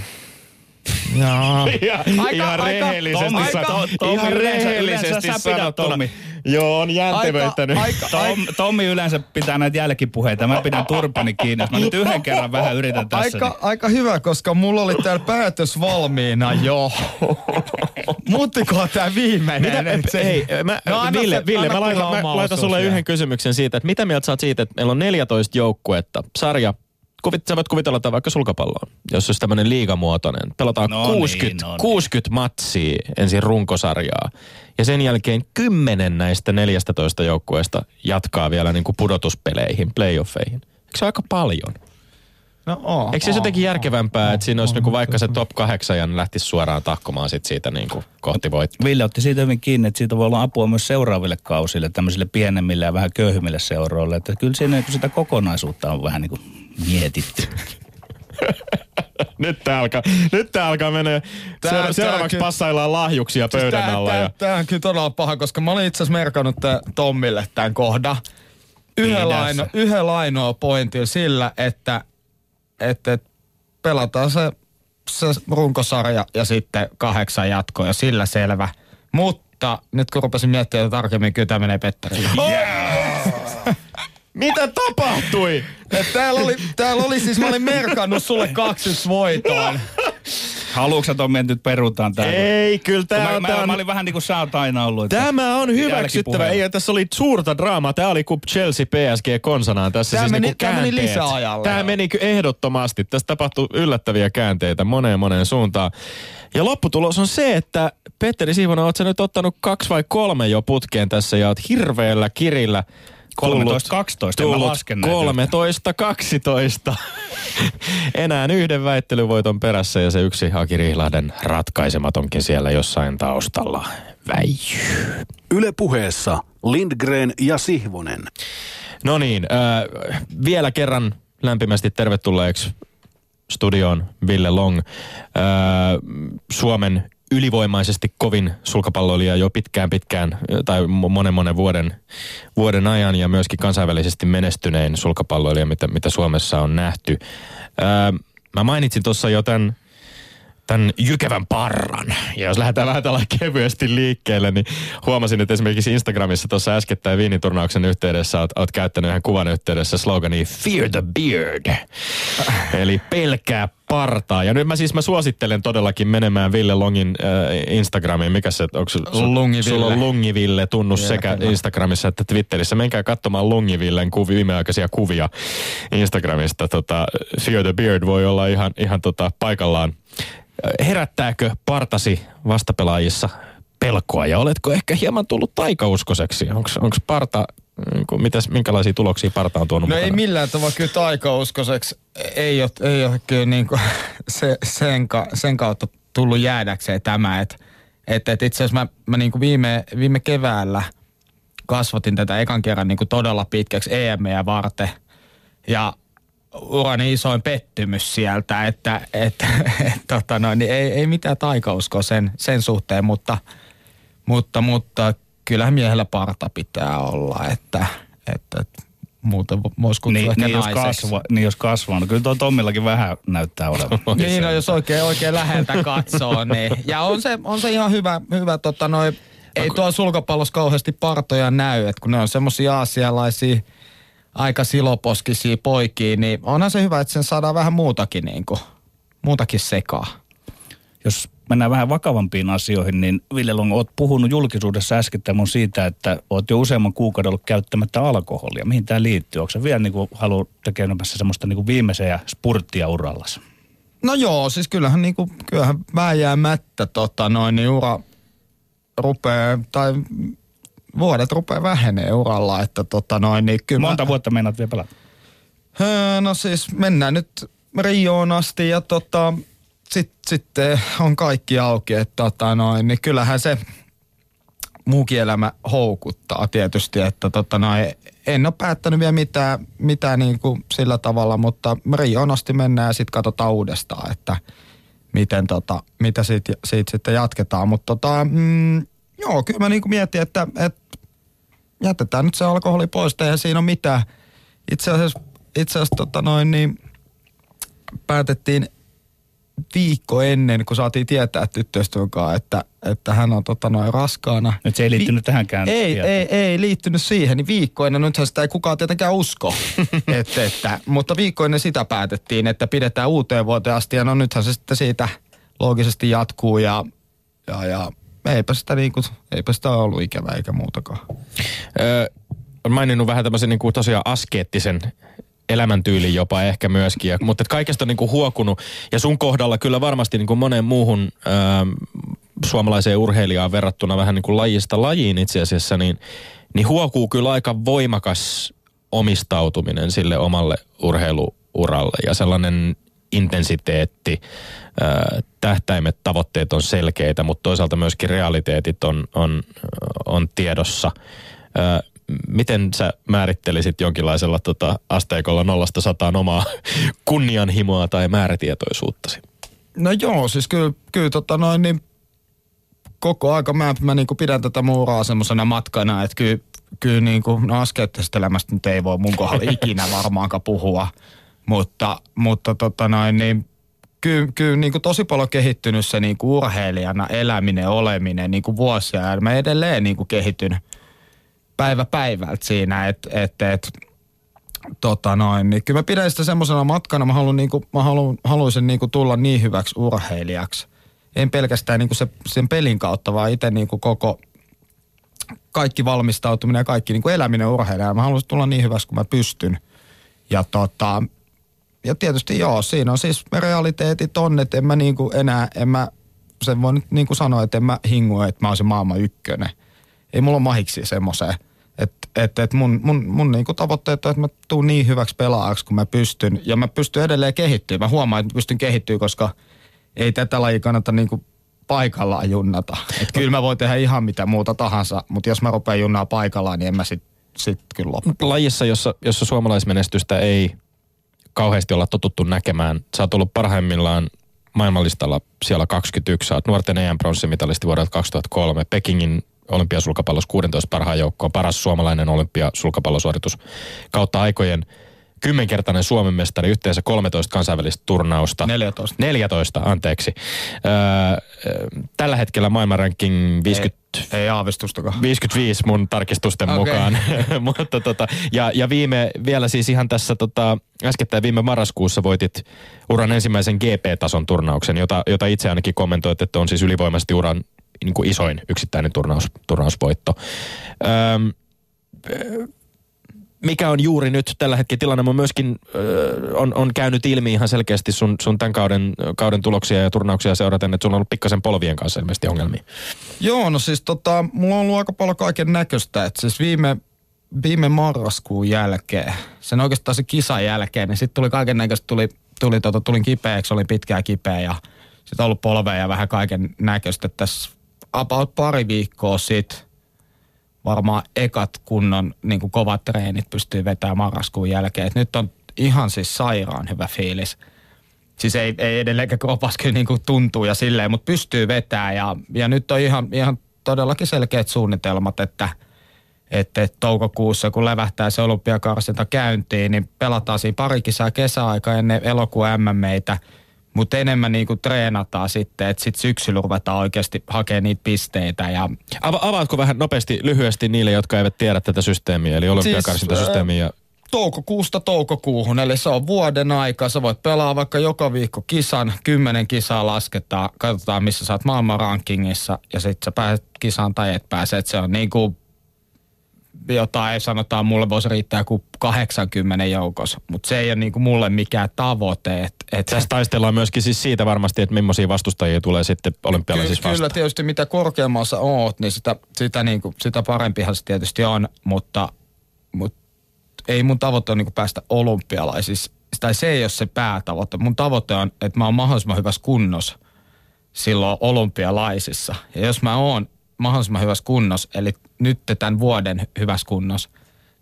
D: Jaa.
C: Ihan,
D: Aika-
C: ihan
D: aika-
C: rehellisesti,
B: Tommi,
C: sa-
B: to- Tommi,
C: ihan
B: yleensä-
C: rehellisesti
B: yleensä sä pidät,
C: sanottuna.
B: Tommi.
C: Joo, on jäntevöittänyt.
D: Aika-
B: Tom, Tommi yleensä pitää näitä jälkipuheita. Mä pidän turpani kiinni. Mä nyt yhden kerran vähän yritän tässä.
D: Aika, aika hyvä, koska mulla oli täällä päätös valmiina jo. Muuttikohan tää viimeinen?
C: Mitä,
D: se-
C: hei, mä,
D: No anna
C: Ville,
D: se-
C: Ville
D: anna
C: mä, laitan, mä laitan sulle yhden kysymyksen siitä, että mitä mieltä sä oot siitä, että meillä on 14 joukkuetta, sarja, kuvit, sä voit kuvitella että vaikka sulkapalloon, jos olisi tämmöinen liigamuotoinen. Pelataan
B: No
C: 60,
B: niin, no niin.
C: 60 matsia ensin runkosarjaa. Ja sen jälkeen 10 näistä 14 joukkueesta jatkaa vielä niin kuin pudotuspeleihin, playoffeihin. Eikö se ole aika paljon?
D: No, oo,
C: Eikö se
D: oo,
C: jotenkin järkevämpää,
D: oo,
C: että siinä olisi
D: oo,
C: niinku
D: oo,
C: vaikka se top 8 ja ne lähtisi suoraan tahkomaan sit siitä niinku kohti voittoa?
B: Ville otti siitä hyvin kiinni, että siitä voi olla apua myös seuraaville kausille, tämmöisille pienemmille ja vähän köyhimmille seuroille. Että kyllä siinä kun sitä kokonaisuutta on vähän niin kuin mietitty.
C: Nyt tää alkaa, nyt tää alkaa mennä.
D: Tää-
C: Seura-
D: tää
C: seuraavaksi
D: kyllä-
C: passaillaan lahjuksia pöydän
D: Siis tää,
C: alla.
D: tää,
C: ja...
D: tää on kyllä todella paha, koska mä olin itse asiassa merkannut tää Tommille tämän kohdan. Yhden, laino, yhden lainoa pointilla sillä, että, että, että pelataan se, se runkosarja ja sitten kahdeksan jatkoa ja sillä selvä. Mutta nyt kun rupesin miettimään tarkemmin, kyllä tämä menee Petterille.
C: Mitä tapahtui?
D: Et täällä, oli, täällä oli siis, mä olin merkannut sulle kaksi voitoon.
B: Haluatko Tommi, että nyt perutaan tämä?
C: Ei, kyllä
B: Kun
C: tää
B: mä,
C: on...
B: mä,
C: on
B: mä, olin vähän niin kuin sä oot aina ollut. Että
C: Tämä on hyväksyttävä. Ei, tässä oli suurta draamaa. Tämä oli kuin Chelsea PSG konsanaan. Tässä
D: Tää
C: siis
D: meni-
C: niinku
D: tää meni lisäajalle.
C: Tämä meni ehdottomasti. Tässä tapahtui yllättäviä käänteitä moneen moneen suuntaan. Ja lopputulos on se, että Petteri Siivonen, oot sä nyt ottanut kaksi vai kolme jo putkeen tässä ja oot hirveällä kirillä
B: 13-12, en mä
C: tullut
B: lasken näitä
C: 13-12. Enää yhden väittelyvoiton perässä ja se yksi Aki Rihlahden ratkaisematonkin siellä jossain taustalla väijyy.
A: Yle puheessa Lindgren ja Sihvonen.
C: No niin, äh, vielä kerran lämpimästi tervetulleeksi studioon Ville Long. Öö, Suomen ylivoimaisesti kovin sulkapalloilija jo pitkään pitkään tai monen monen vuoden, vuoden ajan ja myöskin kansainvälisesti menestynein sulkapalloilija, mitä, mitä Suomessa on nähty. Öö, mä mainitsin tuossa jo tämän tämän jykevän parran. Ja jos lähdetään vähän tällä kevyesti liikkeelle, niin huomasin, että esimerkiksi Instagramissa tuossa äskettäin viiniturnauksen yhteydessä oot, oot käyttänyt ihan kuvan yhteydessä slogani Fear the Beard. Eli pelkää partaa. Ja nyt mä siis mä suosittelen todellakin menemään Ville Longin äh, Instagramiin. Mikä se, onko su,
D: Lungiville.
C: Sulla on Lungiville tunnus
D: Vielä
C: sekä
D: kyllä.
C: Instagramissa että Twitterissä. Menkää katsomaan Lungivillen kuvi, viimeaikaisia kuvia Instagramista. Tota, Fear the Beard voi olla ihan, ihan tota, paikallaan. Herättääkö partasi vastapelaajissa pelkoa ja oletko ehkä hieman tullut taikauskoseksi? Onko parta, niin kuin, mitäs, minkälaisia tuloksia parta on tuonut
D: No ei millään tavalla kyllä taikauskoiseksi. Ei ole, ei ole kyllä niin kuin se, sen, ka, sen kautta tullut jäädäkseen tämä. Että et, et itse asiassa mä, mä niin kuin viime, viime keväällä kasvatin tätä ekan kerran niin kuin todella pitkäksi EMEä varten. Ja urani isoin pettymys sieltä, että et, et, tota noin, niin ei, ei mitään taikauskoa sen, sen suhteen, mutta, mutta, mutta kyllähän miehellä parta pitää olla, että, että, että muuten voisi kutsua
B: Niin, niin, jos kasva, niin jos kasvaa, no kyllä tuo Tommillakin vähän näyttää olevan.
D: Niin, no jos oikein, oikein läheltä katsoo, niin. Ja on se, on se ihan hyvä, hyvä tota noi, ei tuo sulkapallossa kauheasti partoja näy, että kun ne on semmosia aasialaisia aika siloposkisia poikia, niin onhan se hyvä, että sen saadaan vähän muutakin niin kuin, muutakin sekaa.
B: Jos mennään vähän vakavampiin asioihin, niin Ville Long, oot puhunut julkisuudessa äskettäin mun siitä, että oot jo useamman kuukauden ollut käyttämättä alkoholia. Mihin tämä liittyy? Onko se vielä niin kuin, halu tekemässä semmoista niin kuin viimeisiä spurttia urallas?
D: No joo, siis kyllähän, niinku, kyllähän vääjäämättä tota, noin, niin ura rupeaa, tai vuodet rupeaa vähenee uralla, että tota noin, niin kyllä mä-
B: Monta vuotta meinaat vielä pelata?
D: Öö, No siis mennään nyt Rioon asti ja tota, sitten sit on kaikki auki, että tota noin, niin kyllähän se muukin elämä houkuttaa tietysti, että tota noin, en ole päättänyt vielä mitään, mitään niin kuin sillä tavalla, mutta Rioon asti mennään ja sitten katsotaan uudestaan, että miten tota, mitä siitä, siitä sitten jatketaan. Mutta tota, mm, joo, kyllä mä niin kuin mietin, että, että jätetään nyt se alkoholi pois, eihän siinä ole mitään. Itse asiassa, itse asiassa tota noin, niin päätettiin viikko ennen, kun saatiin tietää tyttöystävän kanssa, että, että hän on tota noin raskaana.
B: Nyt se ei liittynyt tähänkään
D: Ei,
B: tietoon.
D: ei, ei liittynyt siihen, niin viikko ennen, nythän sitä ei kukaan tietenkään usko. et, että, mutta viikko ennen sitä päätettiin, että pidetään uuteen vuoteen asti ja no nythän se sitten siitä loogisesti jatkuu ja, ja, ja eipä sitä, niin kuin, eipä sitä ollut ikävää eikä muutakaan.
C: Öö, on maininnut vähän tämmöisen niin kuin tosiaan askeettisen elämäntyylin jopa ehkä myöskin, ja, mutta kaikesta on niin kuin huokunut. Ja sun kohdalla kyllä varmasti niin kuin moneen muuhun öö, suomalaiseen urheilijaan verrattuna vähän niin kuin lajista lajiin itse asiassa, niin, niin huokuu kyllä aika voimakas omistautuminen sille omalle urheiluuralle ja sellainen intensiteetti, tähtäimet, tavoitteet on selkeitä, mutta toisaalta myöskin realiteetit on, on, on tiedossa. Miten sä määrittelisit jonkinlaisella tota, asteikolla nollasta sataan omaa kunnianhimoa tai määrätietoisuuttasi?
D: No joo, siis kyllä, kyllä tota noin, niin koko aika mä, mä niin kuin pidän tätä muuraa semmoisena matkana, että kyllä, kyllä niin kuin, no askeettisesta elämästä nyt ei voi mun kohdalla ikinä varmaankaan puhua, mutta, mutta tota noin, niin kyllä, kyllä niin kuin tosi paljon kehittynyt se niin kuin urheilijana eläminen, oleminen niin kuin vuosia ja mä edelleen niin kuin kehityn päivä päivältä siinä, että et, et, tota noin, niin kyllä mä pidän sitä semmoisena matkana, mä, haluan, niinku, mä haluan, haluaisin niinku tulla niin hyväksi urheilijaksi. En pelkästään niinku se, sen pelin kautta, vaan itse niinku koko kaikki valmistautuminen ja kaikki niinku eläminen urheilijana. Mä haluaisin tulla niin hyväksi kuin mä pystyn. Ja tota, ja tietysti joo, siinä on siis realiteetit on, että en mä niinku enää, en mä, sen voi nyt niinku sanoa, että en mä hingu, että mä olisin maailman ykkönen. Ei mulla ole mahiksi semmoiseen. Että et, et mun, mun, mun niinku tavoitteet on, että mä tuun niin hyväksi pelaajaksi, kun mä pystyn. Ja mä pystyn edelleen kehittyä. Mä huomaan, että mä pystyn kehittyä, koska ei tätä lajia kannata niinku paikallaan junnata. Et kyllä mä voin tehdä ihan mitä muuta tahansa, mutta jos mä rupean junnaa paikallaan, niin en mä sit, sit kyllä loppu.
C: Lajissa, jossa, jossa suomalaismenestystä ei kauheasti olla totuttu näkemään. Sä oot ollut parhaimmillaan maailmanlistalla siellä 21. Sä oot nuorten EM-pronssimitalisti vuodelta 2003. Pekingin olympiasulkapallossa 16 parhaan joukkoon paras suomalainen olympiasulkapallosuoritus kautta aikojen – kymmenkertainen Suomen mestari, yhteensä 13 kansainvälistä turnausta.
D: 14.
C: 14, anteeksi. Öö, tällä hetkellä maailmanranking 50...
D: Ei, ei aavistustakaan.
C: 55 mun tarkistusten okay. mukaan. Mutta tota, ja, ja viime, vielä siis ihan tässä tota, äskettäin viime marraskuussa voitit uran ensimmäisen GP-tason turnauksen, jota, jota itse ainakin kommentoit, että on siis ylivoimaisesti uran niin kuin isoin yksittäinen turnaus, turnausvoitto. Öö, mikä on juuri nyt tällä hetkellä tilanne, mutta myöskin ö, on, on käynyt ilmi ihan selkeästi sun, sun tämän kauden, kauden tuloksia ja turnauksia seuraten, että sulla on ollut pikkasen polvien kanssa ilmeisesti ongelmia.
D: Joo, no siis tota, mulla on ollut aika paljon kaiken näköistä. Että siis viime, viime marraskuun jälkeen, sen oikeastaan se kisan jälkeen, niin sitten tuli kaiken näköistä, tuli, tuli tota, tulin kipeäksi, oli pitkää kipeä ja sitten ollut polveja ja vähän kaiken näköistä. Tässä about pari viikkoa sitten varmaan ekat kunnon niin kuin kovat treenit pystyy vetämään marraskuun jälkeen. Et nyt on ihan siis sairaan hyvä fiilis. Siis ei, ei edelleenkään kropas kyllä niin kuin tuntuu ja silleen, mutta pystyy vetämään. Ja, ja nyt on ihan, ihan todellakin selkeät suunnitelmat, että, että, toukokuussa, kun levähtää se olympiakarsinta käyntiin, niin pelataan siinä pari kisaa kesäaika ennen elokuun MMEitä – mutta enemmän niinku treenataan sitten, että sitten syksyllä ruvetaan oikeasti hakemaan niitä pisteitä. Ja...
C: Ava- avaatko vähän nopeasti, lyhyesti niille, jotka eivät tiedä tätä systeemiä, eli olympiakarsintasysteemiä? Siis,
D: äh, toukokuusta toukokuuhun, eli se on vuoden aika. Sä voit pelaa vaikka joka viikko kisan, kymmenen kisaa lasketaan, katsotaan missä sä oot maailman rankingissa ja sitten sä pääset kisaan tai et pääse. Et se on niinku jotain sanotaan, mulle voisi riittää kuin 80 joukossa, mutta se ei ole niinku mulle mikään tavoite. Et, et
C: Tässä taistellaan myöskin siis siitä varmasti, että millaisia vastustajia tulee sitten olympialaisissa
D: Ky- Kyllä tietysti mitä korkeammassa oot, niin sitä, sitä, niinku, sitä parempihan se tietysti on, mutta, mutta ei mun tavoite ole niinku päästä olympialaisissa. Tai se ei ole se päätavoite. Mun tavoite on, että mä oon mahdollisimman hyvässä kunnossa silloin olympialaisissa. Ja jos mä oon mahdollisimman hyvässä kunnossa, eli nyt tämän vuoden hyvässä kunnossa,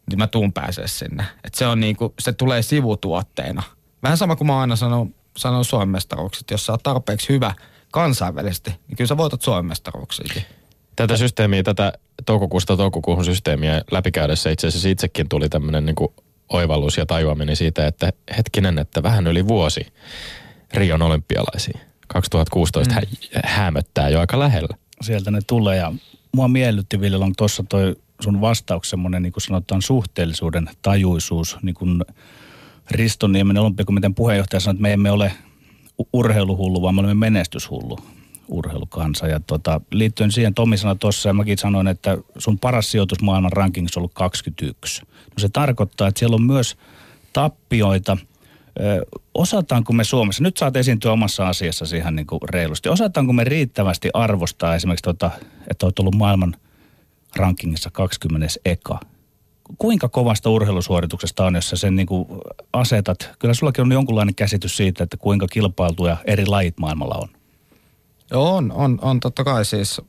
D: niin mä tuun pääsee sinne. Et se, on niinku, se tulee sivutuotteena. Vähän sama kuin mä aina sanon, sanon Suomen mestaruukset. Jos sä oot tarpeeksi hyvä kansainvälisesti, niin kyllä sä voitat Suomen mestaruuksiakin.
C: Tätä systeemiä, tätä toukokuusta toukokuuhun systeemiä läpikäydessä itse asiassa itsekin tuli tämmöinen niin oivallus ja tajuaminen siitä, että hetkinen, että vähän yli vuosi Rion olympialaisiin. 2016 mm. hä- hämöttää jo aika lähellä
B: sieltä ne tulee. Ja mua miellytti Ville tuossa toi sun vastaus semmoinen, niin kuin sanotaan, suhteellisuuden tajuisuus, niin kuin Risto Niemen olympiakomitean puheenjohtaja sanoi, että me emme ole urheiluhullu, vaan me olemme menestyshullu urheilukansa. Ja tota, liittyen siihen, Tomi sanoi tuossa ja mäkin sanoin, että sun paras sijoitus maailman rankingissa on ollut 21. No se tarkoittaa, että siellä on myös tappioita – osataanko me Suomessa, nyt saat esiintyä omassa asiassa ihan niin kuin reilusti, osataanko me riittävästi arvostaa esimerkiksi, tota, että olet ollut maailman rankingissa 20 eka. Kuinka kovasta urheilusuorituksesta on, jos sä sen niin kuin asetat? Kyllä sullakin on jonkunlainen käsitys siitä, että kuinka kilpailtuja eri lajit maailmalla on.
D: Joo, on, on, on totta kai siis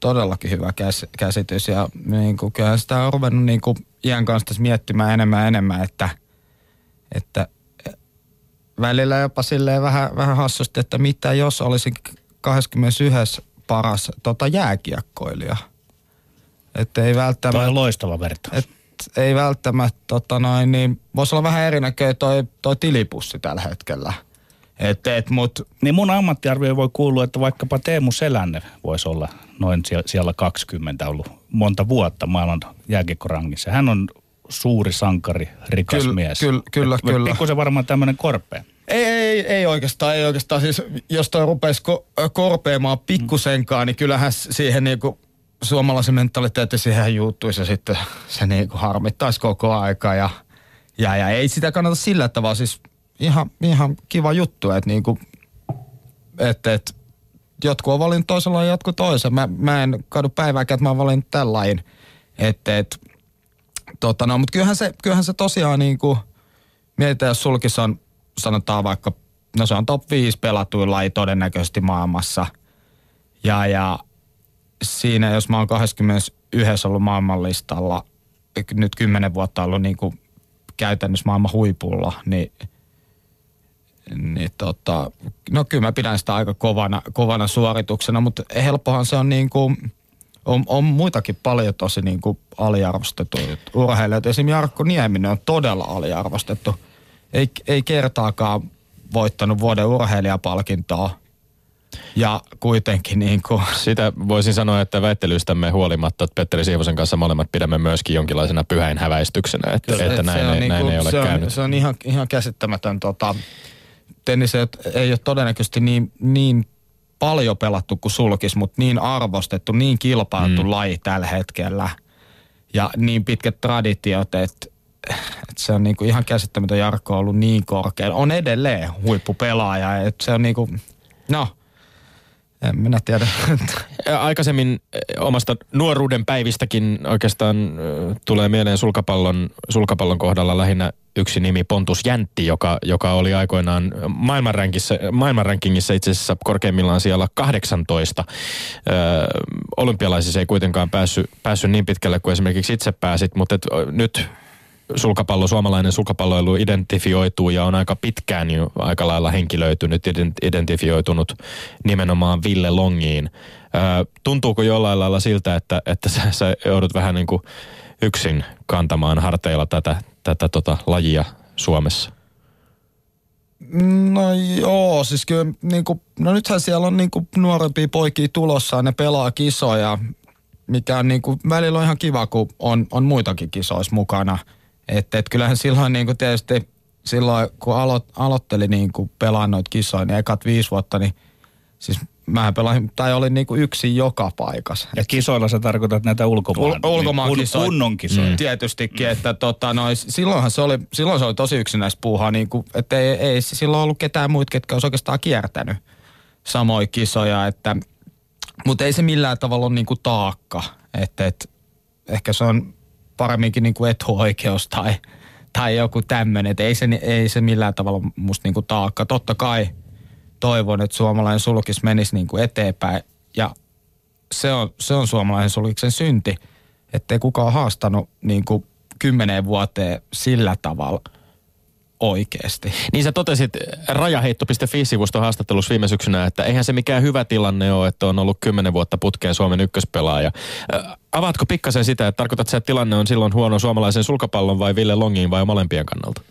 D: todellakin hyvä käs, käsitys ja niin kuin, kyllähän sitä on ruvennut niin kuin iän kanssa miettimään enemmän ja enemmän, että, että välillä jopa silleen vähän, vähän hassusti, että mitä jos olisin 21. paras tota jääkiekkoilija. Että ei välttämättä...
B: Toi on loistava vertaus. Et,
D: ei välttämättä, tota noin, niin voisi olla vähän erinäköinen toi, toi tilipussi tällä hetkellä. Et, et, mut...
B: Niin mun ammattiarvio voi kuulua, että vaikkapa Teemu Selänne voisi olla noin siellä 20 ollut monta vuotta maailman jääkiekkorangissa. Hän on suuri sankari, rikas
D: Kyll,
B: mies.
D: Kyllä, kyllä, Et, kyllä.
B: Pikkusen varmaan tämmöinen korpea.
D: Ei, ei, ei oikeastaan, ei oikeastaan. Siis jos toi rupeisi ko- korpeamaan pikkusenkaan, niin kyllähän siihen niinku suomalaisen mentaliteetti siihen juuttuisi ja sitten se niinku harmittaisi koko aika. Ja, ja, ja ei sitä kannata sillä tavalla, siis ihan, ihan kiva juttu, että niinku, että et, jotkut on valinnut toisella ja jotkut toisen. Mä, mä en kadu päivääkään, että mä oon valinnut tällainen. Että et, tota no, mutta kyllähän se, kyllähän se tosiaan niinku, mietitään, jos sulkissa on, sanotaan vaikka, no se on top 5 pelatuin laji todennäköisesti maailmassa. Ja, ja siinä, jos mä oon 21 ollut maailmanlistalla, nyt 10 vuotta ollut niinku käytännössä maailman huipulla, niin niin tota, no kyllä mä pidän sitä aika kovana, kovana suorituksena, mutta helppohan se on niin kuin, on, on muitakin paljon tosi niin kuin aliarvostettu urheilijoita. Esimerkiksi Jarkko Nieminen on todella aliarvostettu. Ei, ei kertaakaan voittanut vuoden urheilijapalkintoa. Ja kuitenkin niin kuin...
C: Sitä voisin sanoa, että väittelystämme huolimatta, että Petteri Siivosen kanssa molemmat pidämme myöskin jonkinlaisena pyhäin häväistyksenä, että,
D: Kyllä,
C: että
D: et
C: näin, ei,
D: niinku-
C: näin ei ole
D: se on,
C: käynyt.
D: Se on ihan, ihan käsittämätön. Tota, tennis ei, ei ole todennäköisesti niin, niin paljon pelattu kuin sulkis, mutta niin arvostettu, niin kilpailtu mm. laji tällä hetkellä. Ja niin pitkät traditiot, että et se on niinku ihan käsittämätön Jarkko on ollut niin korkealla. On edelleen huippupelaaja. Et se on niinku, no, en minä tiedä.
C: Aikaisemmin omasta nuoruuden päivistäkin oikeastaan tulee mieleen sulkapallon, sulkapallon kohdalla lähinnä yksi nimi Pontus Jäntti, joka, joka oli aikoinaan maailmanrankissa, maailmanrankingissa itse asiassa korkeimmillaan siellä 18. Öö, olympialaisissa ei kuitenkaan päässyt, päässyt niin pitkälle kuin esimerkiksi itse pääsit, mutta et, ö, nyt sulkapallo, suomalainen sulkapalloilu identifioituu ja on aika pitkään jo aika lailla henkilöitynyt, ident- identifioitunut nimenomaan Ville Longiin. Tuntuuko jollain lailla siltä, että, että sä, sä joudut vähän niin kuin yksin kantamaan harteilla tätä, tätä tota lajia Suomessa?
D: No joo, siis kyllä niinku, no nythän siellä on niinku nuorempia poikia tulossa ja ne pelaa kisoja, mikä on niinku, välillä on ihan kiva, kun on, on muitakin kisoissa mukana. Että et kyllähän silloin niinku tietysti silloin, kun alo, aloitteli niinku pelaa noita kisoja, niin ekat viisi vuotta, niin siis mähän pelasin, tai olin niinku yksin joka paikassa.
B: Ja kisoilla sä tarkoitat näitä ulkomaan,
D: Ul- ulkomaan
B: kun-
D: kisoja.
B: kunnon kisoja.
D: Mm. Tietystikin, että tota, no, silloinhan se oli, silloin se oli tosi yksinäistä puuhaa, niin kuin, että ei, ei silloin ollut ketään muita, ketkä olisi oikeastaan kiertänyt samoja kisoja, että, mutta ei se millään tavalla ole niin kuin taakka, että, että ehkä se on paremminkin niin kuin etuoikeus tai, tai joku tämmöinen, ei se, ei se millään tavalla musta niin kuin taakka. Totta kai toivon, että suomalainen sulkis menisi niin kuin eteenpäin. Ja se on, se on suomalaisen sulkiksen synti, ettei kukaan haastanut niin kuin kymmeneen vuoteen sillä tavalla oikeasti.
C: Niin sä totesit rajaheitto.fi-sivuston haastattelussa viime syksynä, että eihän se mikään hyvä tilanne ole, että on ollut kymmenen vuotta putkeen Suomen ykköspelaaja. Ö, Avaatko pikkasen sitä, että tarkoitat sä, että tilanne on silloin huono suomalaisen sulkapallon vai Ville Longiin vai molempien kannalta?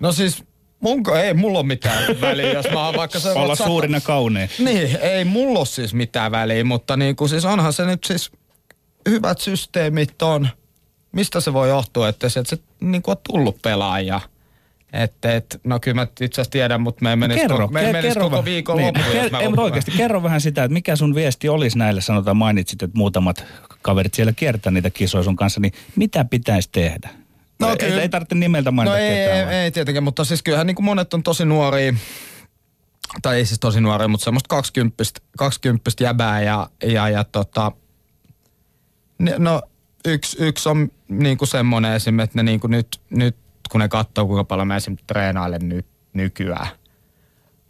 D: No siis munko ei mulla ole mitään väliä, jos mä oon vaikka se...
B: Olla suurina kaunein.
D: Niin, ei mulla ole siis mitään väliä, mutta niin kuin siis onhan se nyt siis hyvät systeemit on. Mistä se voi johtua, että se, että se niin kuin on tullut pelaaja? Että, et, no kyllä mä itse asiassa tiedän, mutta me ei menisi,
B: kerro,
D: koko, me ei menisi koko viikon
B: niin,
D: loppuun,
B: ker- ei, oikeasti kerro vähän sitä, että mikä sun viesti olisi näille, sanotaan mainitsit, että muutamat kaverit siellä kiertää niitä kisoja sun kanssa, niin mitä pitäisi tehdä?
D: No
B: ei,
D: kyllä.
B: ei tarvitse nimeltä mainita
D: No ei,
B: ketään.
D: ei, ei tietenkin, mutta siis kyllähän niin kuin monet on tosi nuoria, tai ei siis tosi nuoria, mutta semmoista 20, 20 jäbää ja, ja, ja tota, ne, no yksi, yksi on niin kuin semmoinen esimerkiksi, että ne niin kuin nyt, nyt kun ne katsoo, kuinka paljon mä esimerkiksi treenailen ny, nykyään,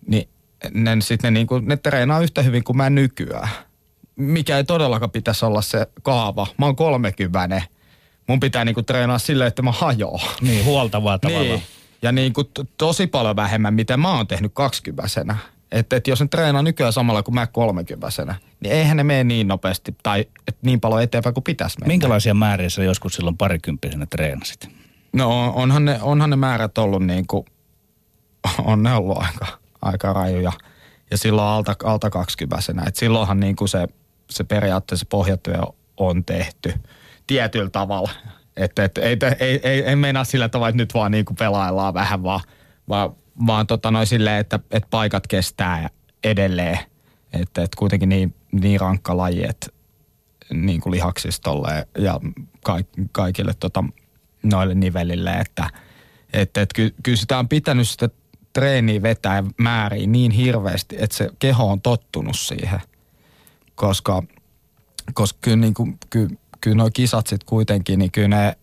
D: niin ne, sit ne, niin kuin, ne treenaa yhtä hyvin kuin mä nykyään. Mikä ei todellakaan pitäisi olla se kaava. Mä oon 30. Mun pitää niinku treenaa silleen, että mä hajoan.
B: Niin, huoltavaa tavallaan.
D: Niin. Ja niin kuin to, tosi paljon vähemmän, mitä mä oon tehnyt 20 että et jos ne treenaa nykyään samalla kuin mä 30 niin eihän ne mene niin nopeasti tai et niin paljon eteenpäin kuin pitäisi mennä.
B: Minkälaisia määriä sä joskus silloin parikymppisenä treenasit?
D: No onhan ne, onhan ne määrät ollut niin kuin, on ne ollut aika, aika rajuja. Ja silloin alta, alta 20 että silloinhan niin kuin se, se periaatteessa pohjatyö on tehty tietyllä tavalla. Että et, ei, ei, ei, ei meinaa sillä tavalla, että nyt vaan niin kuin pelaillaan vähän, vaan, vaan, vaan tota noin silleen, että, että paikat kestää edelleen. Että et kuitenkin niin, niin rankka laji, että niin kuin lihaksistolle ja kaik, kaikille tota, noille nivelille, että et, et ky, kyllä sitä on pitänyt sitä treeniä vetää määriin niin hirveästi, että se keho on tottunut siihen. Koska, koska kyllä, niin kuin, kyllä, kyllä nuo kisat sitten kuitenkin, niin kyllä ne,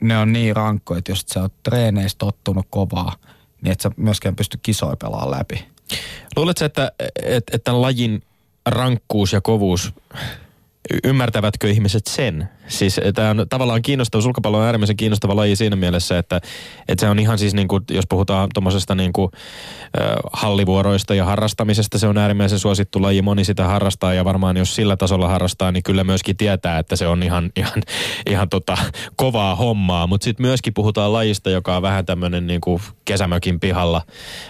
D: ne on niin rankkoja, että jos sä oot treeneistä tottunut kovaa, niin et sä myöskään pysty kisoja pelaamaan läpi.
C: Luuletko, että, että, että lajin rankkuus ja kovuus ymmärtävätkö ihmiset sen? Siis tämä on tavallaan kiinnostava, sulkapallo on äärimmäisen kiinnostava laji siinä mielessä, että, että se on ihan siis niin kuin, jos puhutaan tuommoisesta niin kuin, hallivuoroista ja harrastamisesta, se on äärimmäisen suosittu laji, moni sitä harrastaa ja varmaan jos sillä tasolla harrastaa, niin kyllä myöskin tietää, että se on ihan, ihan, ihan tota, kovaa hommaa, mutta sitten myöskin puhutaan lajista, joka on vähän tämmöinen niin kuin kesämökin pihalla,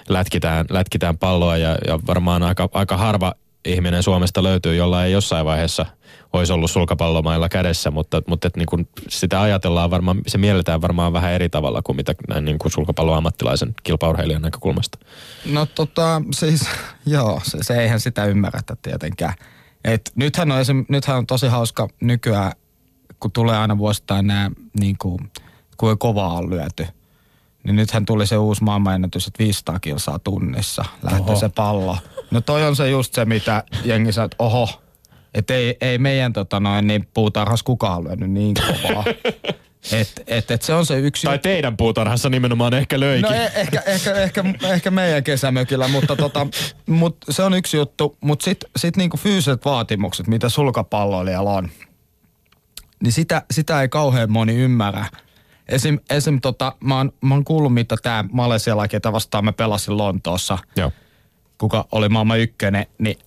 C: lätkitään, lätkitään palloa ja, ja varmaan aika, aika harva ihminen Suomesta löytyy, jolla ei jossain vaiheessa olisi ollut sulkapallomailla kädessä, mutta, mutta et niin kuin sitä ajatellaan varmaan, se mielletään varmaan vähän eri tavalla kuin mitä näin niin kuin sulkapalloammattilaisen kilpaurheilijan näkökulmasta.
D: No tota, siis joo, se, se eihän sitä ymmärretä tietenkään. Et nythän, on esim, nythän on tosi hauska nykyään, kun tulee aina vuosittain nämä, niin kuin, kun kovaa on lyöty. Niin nythän tuli se uusi maailmanennätys, että 500 kilsaa tunnissa lähtee oho. se pallo. No toi on se just se, mitä jengi sanoo, että oho, että ei, ei meidän tota noin, niin puutarhassa kukaan lyönyt niin kovaa. Et, et, et se on se yksi...
C: Tai teidän puutarhassa nimenomaan ehkä löikin.
D: No e- ehkä, ehkä, ehkä, ehkä meidän kesämökillä, mutta tota, mut se on yksi juttu. Mutta sitten sit niinku fyysiset vaatimukset, mitä sulkapalloilijalla on, niin sitä, sitä ei kauhean moni ymmärrä. Esim, esim tota, mä, oon, mä oon kuullut, mitä tämä Malesiala, ketä vastaan mä pelasin Lontoossa,
C: Joo.
D: kuka oli maailman ykkönen, niin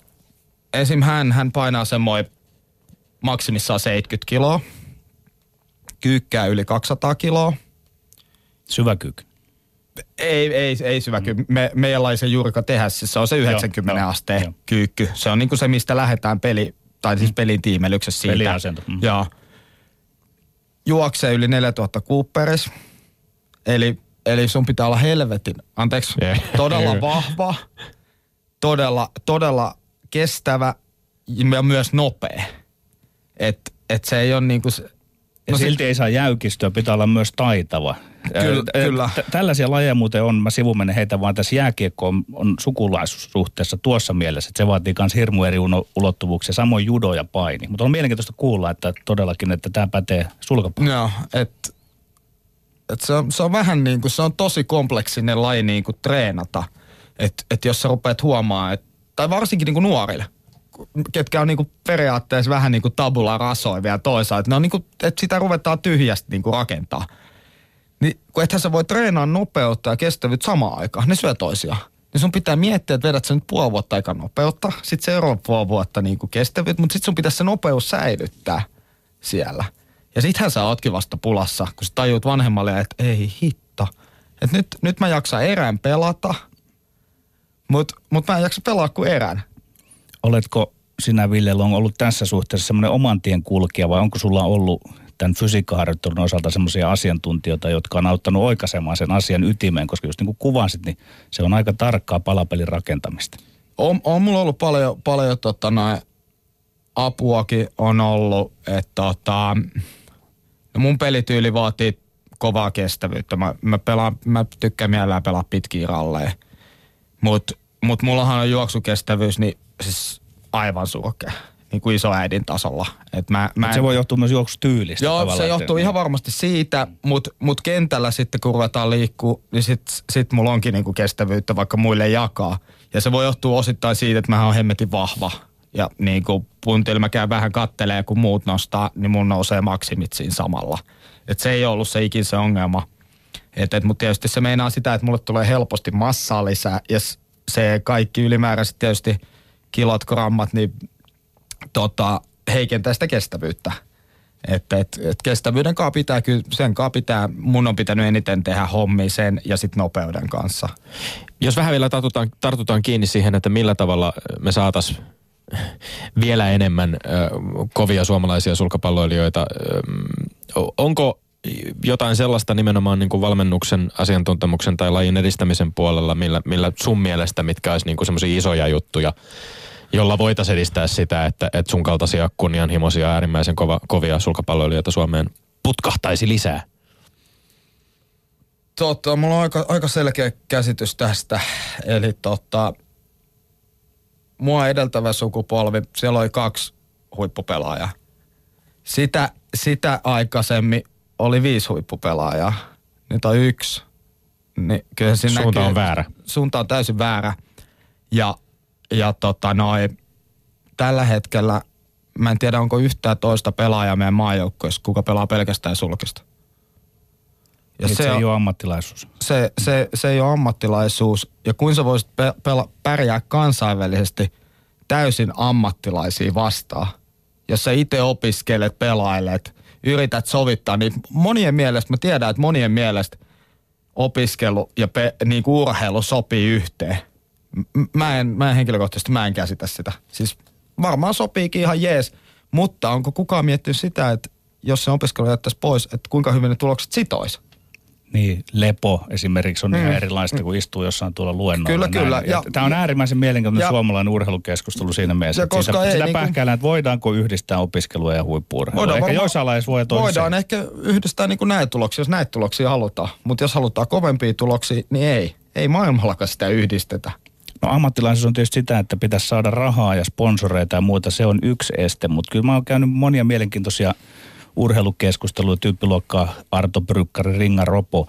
D: esim. hän, hän painaa semmoinen maksimissaan 70 kiloa, kyykkää yli 200 kiloa.
B: Syväkyykky.
D: Ei, ei, ei syvä mm. Me, meidän laisen juurika tehdä, siis se on se 90 joo, asteen joo. kyykky. Se on niinku se, mistä lähdetään peli, tai siis mm. pelin tiimelyksessä siitä.
B: Peliasento. Mm.
D: Joo. Juoksee yli 4000 kuupperis. Eli, eli sun pitää olla helvetin, anteeksi, yeah. todella vahva, todella, todella kestävä ja myös nopea. Että et se ei ole niinku...
B: Ja no silti sit... ei saa jäykistöä, pitää olla myös taitava.
D: Kyllä, äh, kyllä.
B: Tällaisia lajeja muuten on, mä sivumenen heitä vaan tässä jääkiekko on, on sukulaisuussuhteessa tuossa mielessä, että se vaatii myös hirmu eri ulottuvuuksia, samoin judo ja paini. Mutta on mielenkiintoista kuulla, että todellakin, että tämä pätee sulkapalloon.
D: Joo, että et se, on, se on vähän niin kuin, se on tosi kompleksinen laji niin kuin treenata. Että et jos sä rupeat huomaa, että tai varsinkin niin kuin nuorille, ketkä on niin kuin periaatteessa vähän niin kuin tabula rasoivia toisaalta. Ne on niin kuin, että sitä ruvetaan tyhjästi niin kuin rakentaa. Niin kun ethän sä voi treenaa nopeutta ja kestävyyttä samaan aikaan, ne syö toisiaan. Niin sun pitää miettiä, että vedät sä nyt puoli vuotta aika nopeutta, sitten seuraava puoli vuotta niin kestävyyttä, mutta sitten sun pitäisi se nopeus säilyttää siellä. Ja sittenhän sä ootkin vasta pulassa, kun sä tajuut vanhemmalle, että ei hitto. Että nyt, nyt mä jaksan erään pelata – mutta mut mä en jaksa pelaa kuin erään.
B: Oletko sinä, Ville Long, ollut tässä suhteessa semmoinen oman tien kulkija vai onko sulla ollut tämän fysiikkaharjoittelun osalta semmoisia asiantuntijoita, jotka on auttanut oikaisemaan sen asian ytimeen, koska just niin kuin kuvasit, niin se on aika tarkkaa palapelin rakentamista.
D: On, on mulla ollut paljon, paljon tota, noin, apuakin on ollut, että tota, no mun pelityyli vaatii kovaa kestävyyttä. Mä, mä, pelaan, mä tykkään mielellään pelaa pitkiä ralleja. Mutta mutta mullahan on juoksukestävyys niin siis aivan surkea. Niin kuin isoäidin tasolla. Et mä, mä
B: en... Se voi johtua myös juoksutyylistä.
D: Joo, se johtuu ihan varmasti siitä, mutta mut kentällä sitten kun ruvetaan liikkua, niin sit, sit mulla onkin niinku kestävyyttä vaikka muille jakaa. Ja se voi johtua osittain siitä, että mä oon hemmetin vahva. Ja niin kuin puntilla mä käyn vähän kattelee, kun muut nostaa, niin mun nousee maksimit siinä samalla. Et se ei ollut se ikin se ongelma. Et, et, mutta tietysti se meinaa sitä, että mulle tulee helposti massaa lisää. Ja se kaikki ylimääräiset tietysti kilot, grammat, niin tota, heikentää sitä kestävyyttä. Että et, et kestävyyden kanssa pitää, kyllä sen kanssa pitää, mun on pitänyt eniten tehdä hommi sen ja sitten nopeuden kanssa.
C: Jos vähän vielä tartutaan, tartutaan kiinni siihen, että millä tavalla me saatas vielä enemmän ö, kovia suomalaisia sulkapalloilijoita. Ö, onko jotain sellaista nimenomaan niin kuin valmennuksen, asiantuntemuksen tai lajin edistämisen puolella, millä, millä sun mielestä, mitkä olisi niin semmoisia isoja juttuja, jolla voitaisiin edistää sitä, että, että sun kaltaisia kunnianhimoisia äärimmäisen kova, kovia sulkapalloilijoita Suomeen putkahtaisi lisää?
D: Totta, mulla on aika, aika selkeä käsitys tästä. Eli tota, mua edeltävä sukupolvi, siellä oli kaksi huippupelaajaa. Sitä, sitä aikaisemmin oli viisi huippupelaajaa. Nyt on yksi. Niin kyllä
C: siinä suunta näkyy, on väärä.
D: Suunta on täysin väärä. Ja, ja tota noin, tällä hetkellä mä en tiedä onko yhtään toista pelaajaa meidän maajoukkueessa, kuka pelaa pelkästään sulkista.
B: Ja se, se ei ole ammattilaisuus.
D: Se, se, se ei ole ammattilaisuus. Ja kuin sä voisit pe- pela, pärjää kansainvälisesti täysin ammattilaisia vastaan, jos sä itse opiskelet, pelailet, yrität sovittaa, niin monien mielestä, mä tiedän, että monien mielestä opiskelu ja pe, niin kuin urheilu sopii yhteen. Mä en, mä en henkilökohtaisesti, mä en käsitä sitä. Siis varmaan sopiikin ihan jees, mutta onko kukaan miettinyt sitä, että jos se opiskelu jättäisi pois, että kuinka hyvin ne tulokset sitoisi?
B: Niin, lepo esimerkiksi on mm. ihan erilaista kuin istuu jossain tuolla luennolla.
D: Kyllä, näin. kyllä.
B: Ja, tämä on äärimmäisen mielenkiintoinen ja, suomalainen urheilukeskustelu siinä mielessä. Ja koska sitä, ei, sitä niin pähkäillään, että voidaanko yhdistää opiskelua ja huippuurheilua. Voidaan, ehkä joissain lajeissa voi toiseen.
D: Voidaan ehkä yhdistää niin kuin näitä tuloksia, jos näitä tuloksia halutaan. Mutta jos halutaan kovempia tuloksia, niin ei. Ei maailmallakaan sitä yhdistetä.
B: No ammattilaisuus on tietysti sitä, että pitäisi saada rahaa ja sponsoreita ja muuta. Se on yksi este, mutta kyllä mä oon käynyt monia mielenkiintoisia urheilukeskustelua, tyyppiluokkaa Arto Brykkari, Ringa Ropo.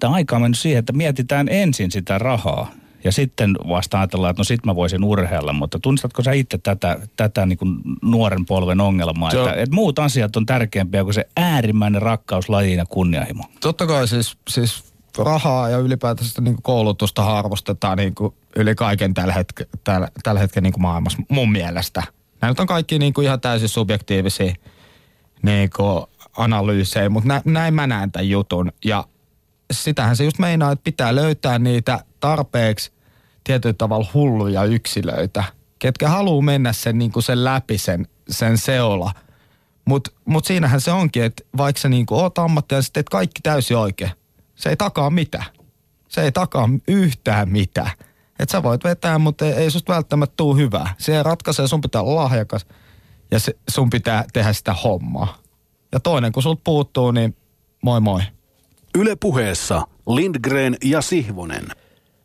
B: Tämä aika on mennyt siihen, että mietitään ensin sitä rahaa ja sitten vasta ajatellaan, että no sit mä voisin urheilla, mutta tunnistatko sä itse tätä, tätä niin kuin nuoren polven ongelmaa, että, että muut asiat on tärkeämpiä kuin se äärimmäinen rakkaus lajiin ja kunnianhimo?
D: Totta kai siis, siis rahaa ja ylipäätänsä niin koulutusta arvostetaan niin kuin yli kaiken tällä, hetke, tällä, tällä hetkellä niin kuin maailmassa mun mielestä. Nämä on kaikki niin kuin ihan täysin subjektiivisia niin analyysejä, mutta nä, näin mä näen tämän jutun. Ja sitähän se just meinaa, että pitää löytää niitä tarpeeksi tietyllä tavalla hulluja yksilöitä, ketkä haluaa mennä sen, niin kuin sen läpi sen, sen seola. Mutta mut siinähän se onkin, että vaikka sä niin kuin oot ammattia, sitten teet kaikki täysin oikein. Se ei takaa mitään. Se ei takaa yhtään mitään. Että sä voit vetää, mutta ei, ei susta välttämättä tuu hyvää. Se ratkaisee, sun pitää olla lahjakas – ja se, sun pitää tehdä sitä hommaa. Ja toinen, kun sulta puuttuu, niin moi moi.
A: Yle puheessa Lindgren ja Sihvonen.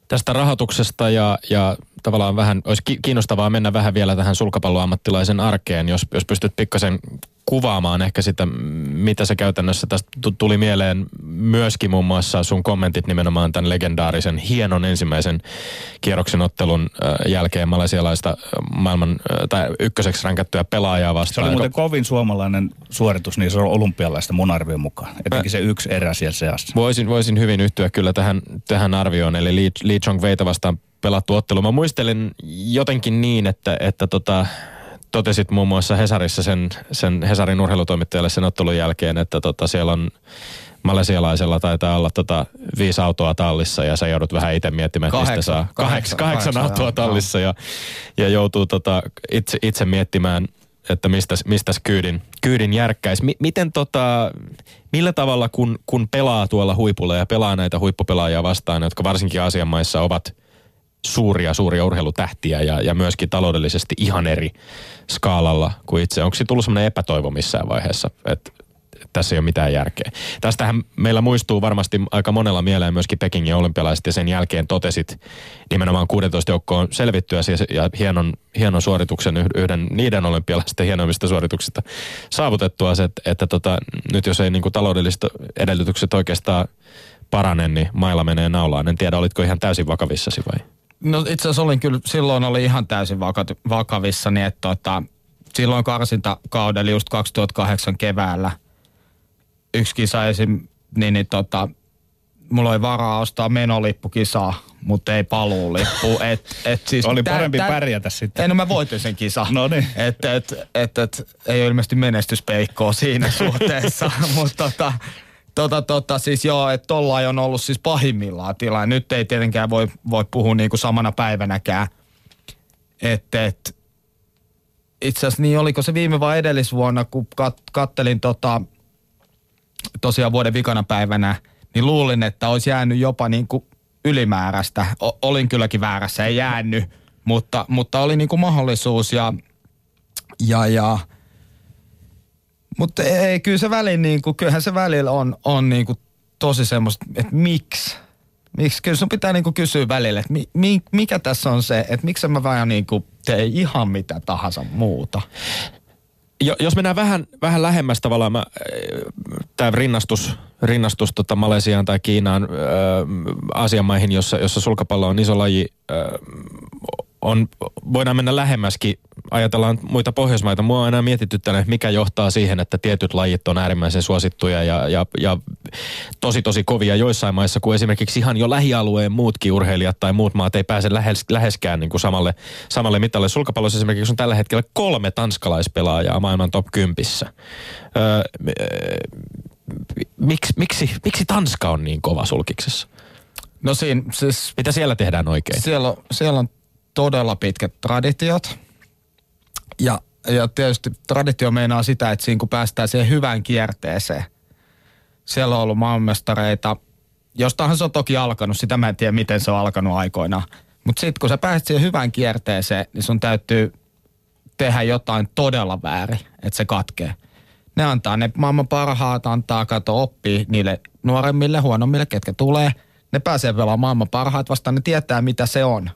C: Tästä rahoituksesta ja, ja tavallaan vähän, olisi kiinnostavaa mennä vähän vielä tähän sulkapalloammattilaisen arkeen, jos, jos pystyt pikkasen kuvaamaan ehkä sitä, mitä se käytännössä tästä tuli mieleen myöskin muun muassa sun kommentit nimenomaan tämän legendaarisen hienon ensimmäisen kierroksen ottelun jälkeen malesialaista maailman tai ykköseksi ränkättyä pelaajaa vastaan.
B: Se oli muuten kovin suomalainen suoritus niin se on olympialaista mun arvion mukaan. Etenkin se yksi erä siellä seassa.
C: Voisin, voisin hyvin yhtyä kyllä tähän, tähän arvioon, eli Lee, Lee Chong Veita vastaan pelattu ottelu. Mä muistelen jotenkin niin, että, että tota, totesit muun muassa Hesarissa sen, sen Hesarin urheilutoimittajalle sen ottelun jälkeen, että tota, siellä on malesialaisella taitaa olla tota viisi autoa tallissa ja sä joudut vähän itse miettimään, että mistä saa kahdeksan, kahdeksan, kahdeksan autoa tallissa ja, ja joutuu tota itse, itse miettimään, että mistä, mistä kyydin, kyydin järkkäisi. M- miten tota, millä tavalla kun, kun pelaa tuolla huipulla ja pelaa näitä huippupelaajia vastaan, jotka varsinkin asianmaissa ovat – suuria, suuria urheilutähtiä ja, ja myöskin taloudellisesti ihan eri skaalalla kuin itse. Onko se tullut semmoinen epätoivo missään vaiheessa, että tässä ei ole mitään järkeä. Tästähän meillä muistuu varmasti aika monella mieleen myöskin Pekingin olympialaiset ja sen jälkeen totesit nimenomaan 16 joukkoon selvittyä ja hienon, hienon suorituksen yhden niiden olympialaisten hienoimmista suorituksista saavutettua se, että, että tota, nyt jos ei niin kuin taloudelliset edellytykset oikeastaan parane, niin mailla menee naulaan. En tiedä, olitko ihan täysin vakavissasi vai?
D: No itse asiassa olin kyllä, silloin oli ihan täysin vakavissa, niin että tota, silloin karsintakaudella just 2008 keväällä yksi kisa esim, niin, niin tota, mulla oli varaa ostaa menolippukisaa, mutta ei paluulippu. Et, et siis
B: oli parempi tä, pärjätä sitten.
D: Ei, no mä voitin sen kisa.
B: no niin.
D: Et, et, et, et, ei ole ilmeisesti menestyspeikkoa siinä suhteessa, mutta tota, Tota, tota, siis joo, että tolla on ollut siis pahimmillaan tila. Nyt ei tietenkään voi, voi puhua niinku samana päivänäkään. Että et, itse asiassa niin oliko se viime vai edellisvuonna, kun kat, kattelin tota, tosiaan vuoden vikana päivänä, niin luulin, että olisi jäänyt jopa niin kuin ylimääräistä. O, olin kylläkin väärässä, ei jäänyt, mutta, mutta oli niin kuin mahdollisuus ja, ja, ja mutta ei, kyllä se väli, niin kuin, kyllähän se välillä on, on niin kuin tosi semmoista, että miksi? Miksi? Kyllä sun pitää niin kuin kysyä välillä, että mi, mi, mikä tässä on se, että miksi mä vähän niin kuin tee ihan mitä tahansa muuta.
C: Jo, jos mennään vähän, vähän lähemmäs tavallaan, tämä rinnastus, rinnastus tota Malesiaan tai Kiinaan, ää, Aasian maihin, jossa, jossa sulkapallo on iso laji, ää, on, voidaan mennä lähemmäskin ajatellaan muita Pohjoismaita, mua on aina mietitty tänne, mikä johtaa siihen, että tietyt lajit on äärimmäisen suosittuja ja, ja, ja tosi tosi kovia joissain maissa, kun esimerkiksi ihan jo lähialueen muutkin urheilijat tai muut maat ei pääse lähes, läheskään niin kuin samalle, samalle mitalle. Sulkapallossa esimerkiksi on tällä hetkellä kolme tanskalaispelaajaa maailman top 10. Öö, miksi, miksi, miksi Tanska on niin kova sulkiksessa?
D: No siinä siis...
C: Mitä siellä tehdään oikein?
D: Siellä on, siellä on todella pitkät traditiot. Ja, ja tietysti traditio meinaa sitä, että siinä kun päästään siihen hyvään kierteeseen. Siellä on ollut maailmanmestareita, jostahan se on toki alkanut, sitä mä en tiedä miten se on alkanut aikoinaan. Mutta sitten kun sä pääset siihen hyvään kierteeseen, niin sun täytyy tehdä jotain todella väärin, että se katkee. Ne antaa ne maailman parhaat, antaa kato oppii niille nuoremmille, huonommille, ketkä tulee. Ne pääsee pelaamaan maailman parhaat vastaan, ne tietää mitä se on.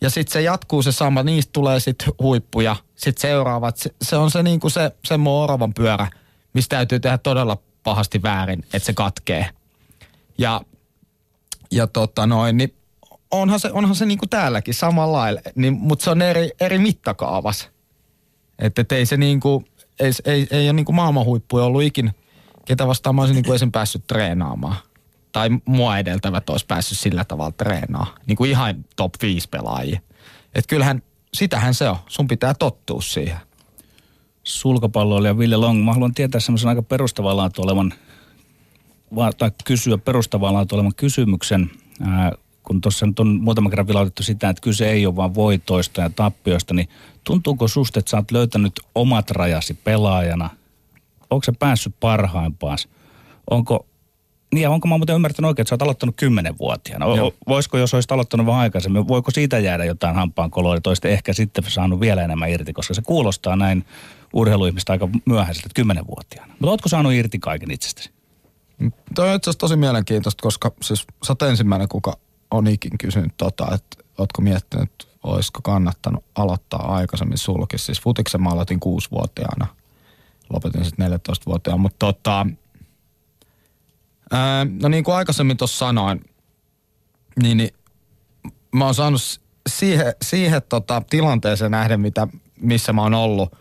D: Ja sitten se jatkuu se sama, niistä tulee sitten huippuja, sitten seuraavat. Se, se on se niinku se, se oravan pyörä, mistä täytyy tehdä todella pahasti väärin, että se katkee. Ja, ja tota noin, niin onhan se, onhan se niinku täälläkin samalla lailla, niin, mutta se on eri, eri mittakaavas. Että et ei se niinku, ei, ei, ei ole niinku maailman ollut ikin, ketä vastaan mä olisin niinku esim. päässyt treenaamaan. Tai mua edeltävät olisi päässyt sillä tavalla treenaamaan. Niinku ihan top 5 pelaajia. Että kyllähän, sitähän se on. Sun pitää tottua siihen.
B: Sulkapalloilija Ville Long, mä haluan tietää semmoisen aika perustavaa olevan, tai kysyä perustavaa olevan kysymyksen. Ää, kun tuossa nyt on muutama kerran vilautettu sitä, että kyse ei ole vain voitoista ja tappioista, niin tuntuuko susta, että sä oot löytänyt omat rajasi pelaajana? Onko se päässyt parhaimpaas? Onko, niin ja onko mä muuten ymmärtänyt oikein, että sä oot aloittanut kymmenenvuotiaana? O, voisiko, jos olisit aloittanut vähän aikaisemmin, voiko siitä jäädä jotain hampaan koloa ja toista ehkä sitten saanut vielä enemmän irti, koska se kuulostaa näin urheiluihmistä aika myöhäiseltä kymmenenvuotiaana. Mutta ootko saanut irti kaiken itsestäsi?
D: Tuo on itse asiassa tosi mielenkiintoista, koska siis sä oot ensimmäinen, kuka on ikin kysynyt tota, että ootko miettinyt, että olisiko kannattanut aloittaa aikaisemmin sulkis. Siis futiksen mä aloitin kuusivuotiaana. Lopetin sitten 14-vuotiaana, mutta tota, ää, no niin kuin aikaisemmin tuossa sanoin, niin, niin mä oon saanut siihen, siihen tota, tilanteeseen nähden, mitä, missä mä oon ollut,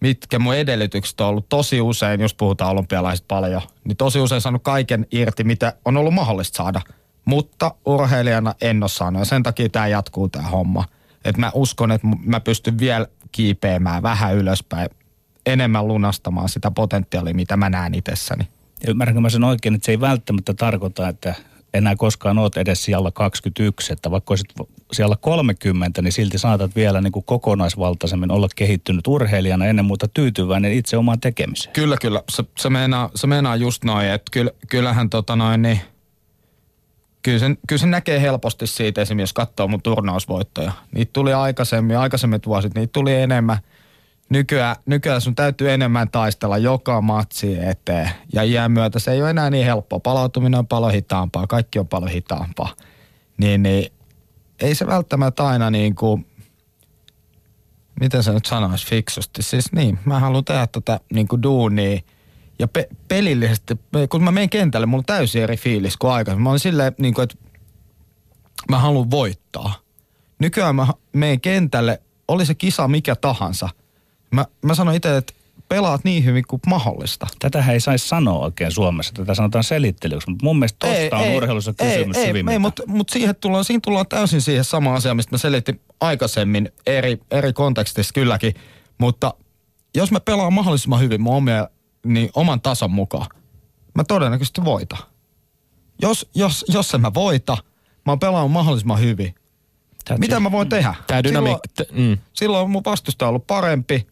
D: mitkä mun edellytykset on ollut tosi usein, jos puhutaan olympialaisista paljon, niin tosi usein saanut kaiken irti, mitä on ollut mahdollista saada – mutta urheilijana en ole saanut ja sen takia tämä jatkuu tämä homma. Että mä uskon, että mä pystyn vielä kiipeämään vähän ylöspäin, enemmän lunastamaan sitä potentiaalia, mitä mä näen itsessäni.
B: Ja ymmärränkö mä sen oikein, että se ei välttämättä tarkoita, että enää koskaan oot edes siellä 21, että vaikka olisit siellä 30, niin silti saatat vielä niin kuin kokonaisvaltaisemmin olla kehittynyt urheilijana ennen muuta tyytyväinen itse omaan tekemiseen.
D: Kyllä, kyllä. Se, se, meinaa, se meinaa just noin, että kyll, kyllähän tota noin, niin – kyllä sen, kyllä sen näkee helposti siitä esimerkiksi, jos katsoo mun turnausvoittoja. Niitä tuli aikaisemmin, aikaisemmin vuosit, niitä tuli enemmän. Nykyään, nykyään sun täytyy enemmän taistella joka matsi eteen. Ja iän myötä se ei ole enää niin helppoa. Palautuminen on paljon hitaampaa, kaikki on paljon hitaampaa. Niin, niin ei se välttämättä aina niin kuin, miten se nyt sanoisi fiksusti. Siis niin, mä haluan tehdä tätä niin kuin duunia – ja pe- pelillisesti, kun mä menen kentälle, mulla on täysin eri fiilis kuin aikaisemmin. Mä oon silleen, niin kuin, että mä haluan voittaa. Nykyään mä menen kentälle, oli se kisa mikä tahansa. Mä, mä sanon itse, että pelaat niin hyvin kuin mahdollista.
B: Tätä ei saisi sanoa oikein Suomessa, tätä sanotaan selittelyksi, mutta mun mielestä tosta ei, on urheilussa kysymys
D: ei, ei, ei, mutta mut siihen tullaan, siinä tullaan täysin siihen sama asia, mistä mä selitin aikaisemmin eri, eri kontekstissa kylläkin, mutta jos mä pelaan mahdollisimman hyvin mun omia niin oman tason mukaan, mä todennäköisesti voita. Jos, jos, jos en mä voita, mä oon pelannut mahdollisimman hyvin. Täytyy. Mitä mä voin tehdä?
C: Tää dynamiik...
D: Silloin, mm. silloin mun vastustaja on ollut parempi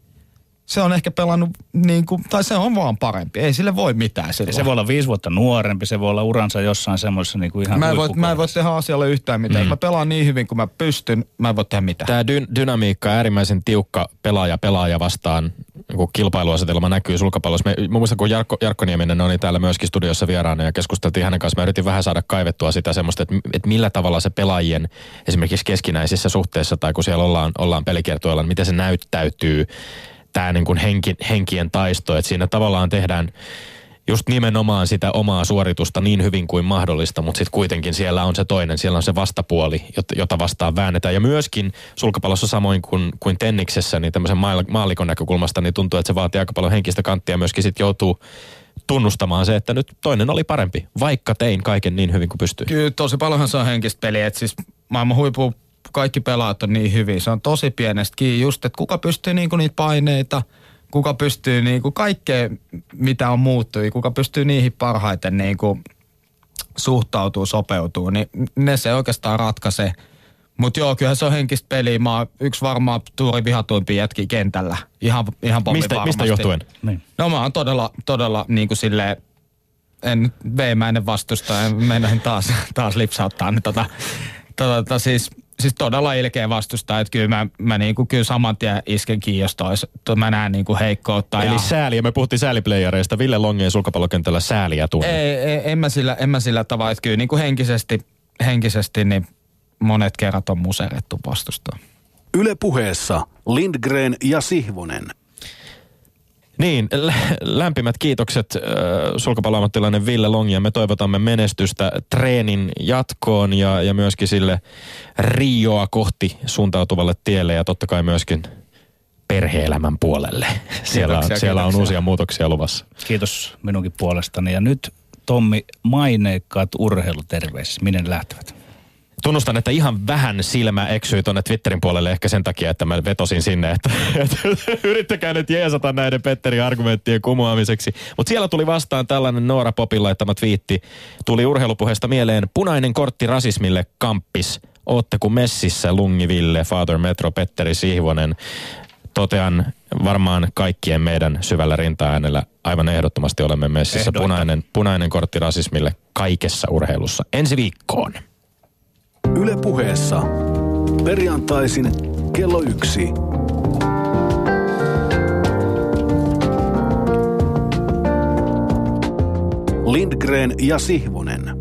D: se on ehkä pelannut niin kuin, tai se on vaan parempi. Ei sille voi mitään silloin.
B: Se voi olla viisi vuotta nuorempi, se voi olla uransa jossain semmoisessa niin kuin ihan
D: mä en, voi, mä en voi tehdä asialle yhtään mitään. Mm. Mä pelaan niin hyvin kuin mä pystyn, mä en voi tehdä mitään.
C: Tämä dy- dynamiikka, äärimmäisen tiukka pelaaja pelaaja vastaan, kun kilpailuasetelma näkyy sulkapallossa. Me, mä muistan, kun Jarkko, Jarkko Nieminen oli täällä myöskin studiossa vieraana ja keskusteltiin hänen kanssaan. Mä yritin vähän saada kaivettua sitä semmoista, että, että millä tavalla se pelaajien esimerkiksi keskinäisissä suhteissa tai kun siellä ollaan, ollaan pelikiertoilla, niin miten se näyttäytyy tämä niin kuin henki, henkien taisto, että siinä tavallaan tehdään just nimenomaan sitä omaa suoritusta niin hyvin kuin mahdollista, mutta sitten kuitenkin siellä on se toinen, siellä on se vastapuoli, jota vastaan väännetään. Ja myöskin sulkapallossa samoin kuin, kuin tenniksessä, niin tämmöisen maalikon näkökulmasta, niin tuntuu, että se vaatii aika paljon henkistä kanttia. Myöskin sitten joutuu tunnustamaan se, että nyt toinen oli parempi, vaikka tein kaiken niin hyvin kuin pystyin.
D: Kyllä tosi paljonhan se on henkistä peliä, että siis maailman huipu kaikki pelaat on niin hyvin. Se on tosi pienestä kiinni just, että kuka pystyy niinku niitä paineita, kuka pystyy niinku kaikkea, mitä on muuttui, kuka pystyy niihin parhaiten niinku suhtautuu, sopeutuu, niin ne se oikeastaan ratkaisee. Mutta joo, kyllä se on henkistä peliä. Mä oon yksi varmaan tuuri vihatuimpi jätki kentällä. Ihan, ihan
C: mistä,
D: varmasti.
C: mistä johtuen?
B: Niin.
D: No mä oon todella, todella niin kuin silleen, en veemäinen vastusta, en mennä taas, taas lipsauttaa. Niin tota, tota, tota, siis, siis todella ilkeä vastusta, että kyllä mä, mä niinku, kyllä saman tien isken kiinni, jos tois, to, mä näen niinku heikkoutta.
C: Eli
D: ja...
C: sääliä, me puhuttiin sääliplayereista, Ville Longien sulkapallokentällä sääliä tunne.
D: Ei, ei, en mä sillä, en mä sillä tavalla, että kyllä niinku henkisesti, henkisesti niin monet kerrat on muserettu vastusta.
A: Yle puheessa Lindgren ja Sihvonen.
C: Niin, lä- lämpimät kiitokset äh, sulkapalloammattilainen Ville Long ja me toivotamme menestystä treenin jatkoon ja, ja myöskin sille Rioa kohti suuntautuvalle tielle ja totta kai myöskin perheelämän puolelle. Siellä on,
D: Kiitoksia,
C: siellä on
D: kiitoksia.
C: uusia muutoksia luvassa.
B: Kiitos minunkin puolestani. Ja nyt Tommi, maineikkaat urheiluterveisissä. Minne ne lähtevät?
C: Tunnustan, että ihan vähän silmä eksyi tuonne Twitterin puolelle ehkä sen takia, että mä vetosin sinne, että, että yrittäkää nyt jeesata näiden Petterin argumenttien kumoamiseksi. Mutta siellä tuli vastaan tällainen Noora Popin laittama twiitti. Tuli urheilupuheesta mieleen punainen kortti rasismille kamppis. Ootteko messissä Lungiville, Father Metro, Petteri Sihvonen? Totean varmaan kaikkien meidän syvällä rinta-äänellä aivan ehdottomasti olemme messissä. Punainen, punainen kortti rasismille kaikessa urheilussa. Ensi viikkoon.
A: Yle puheessa perjantaisin kello yksi. Lindgren ja Sihvonen.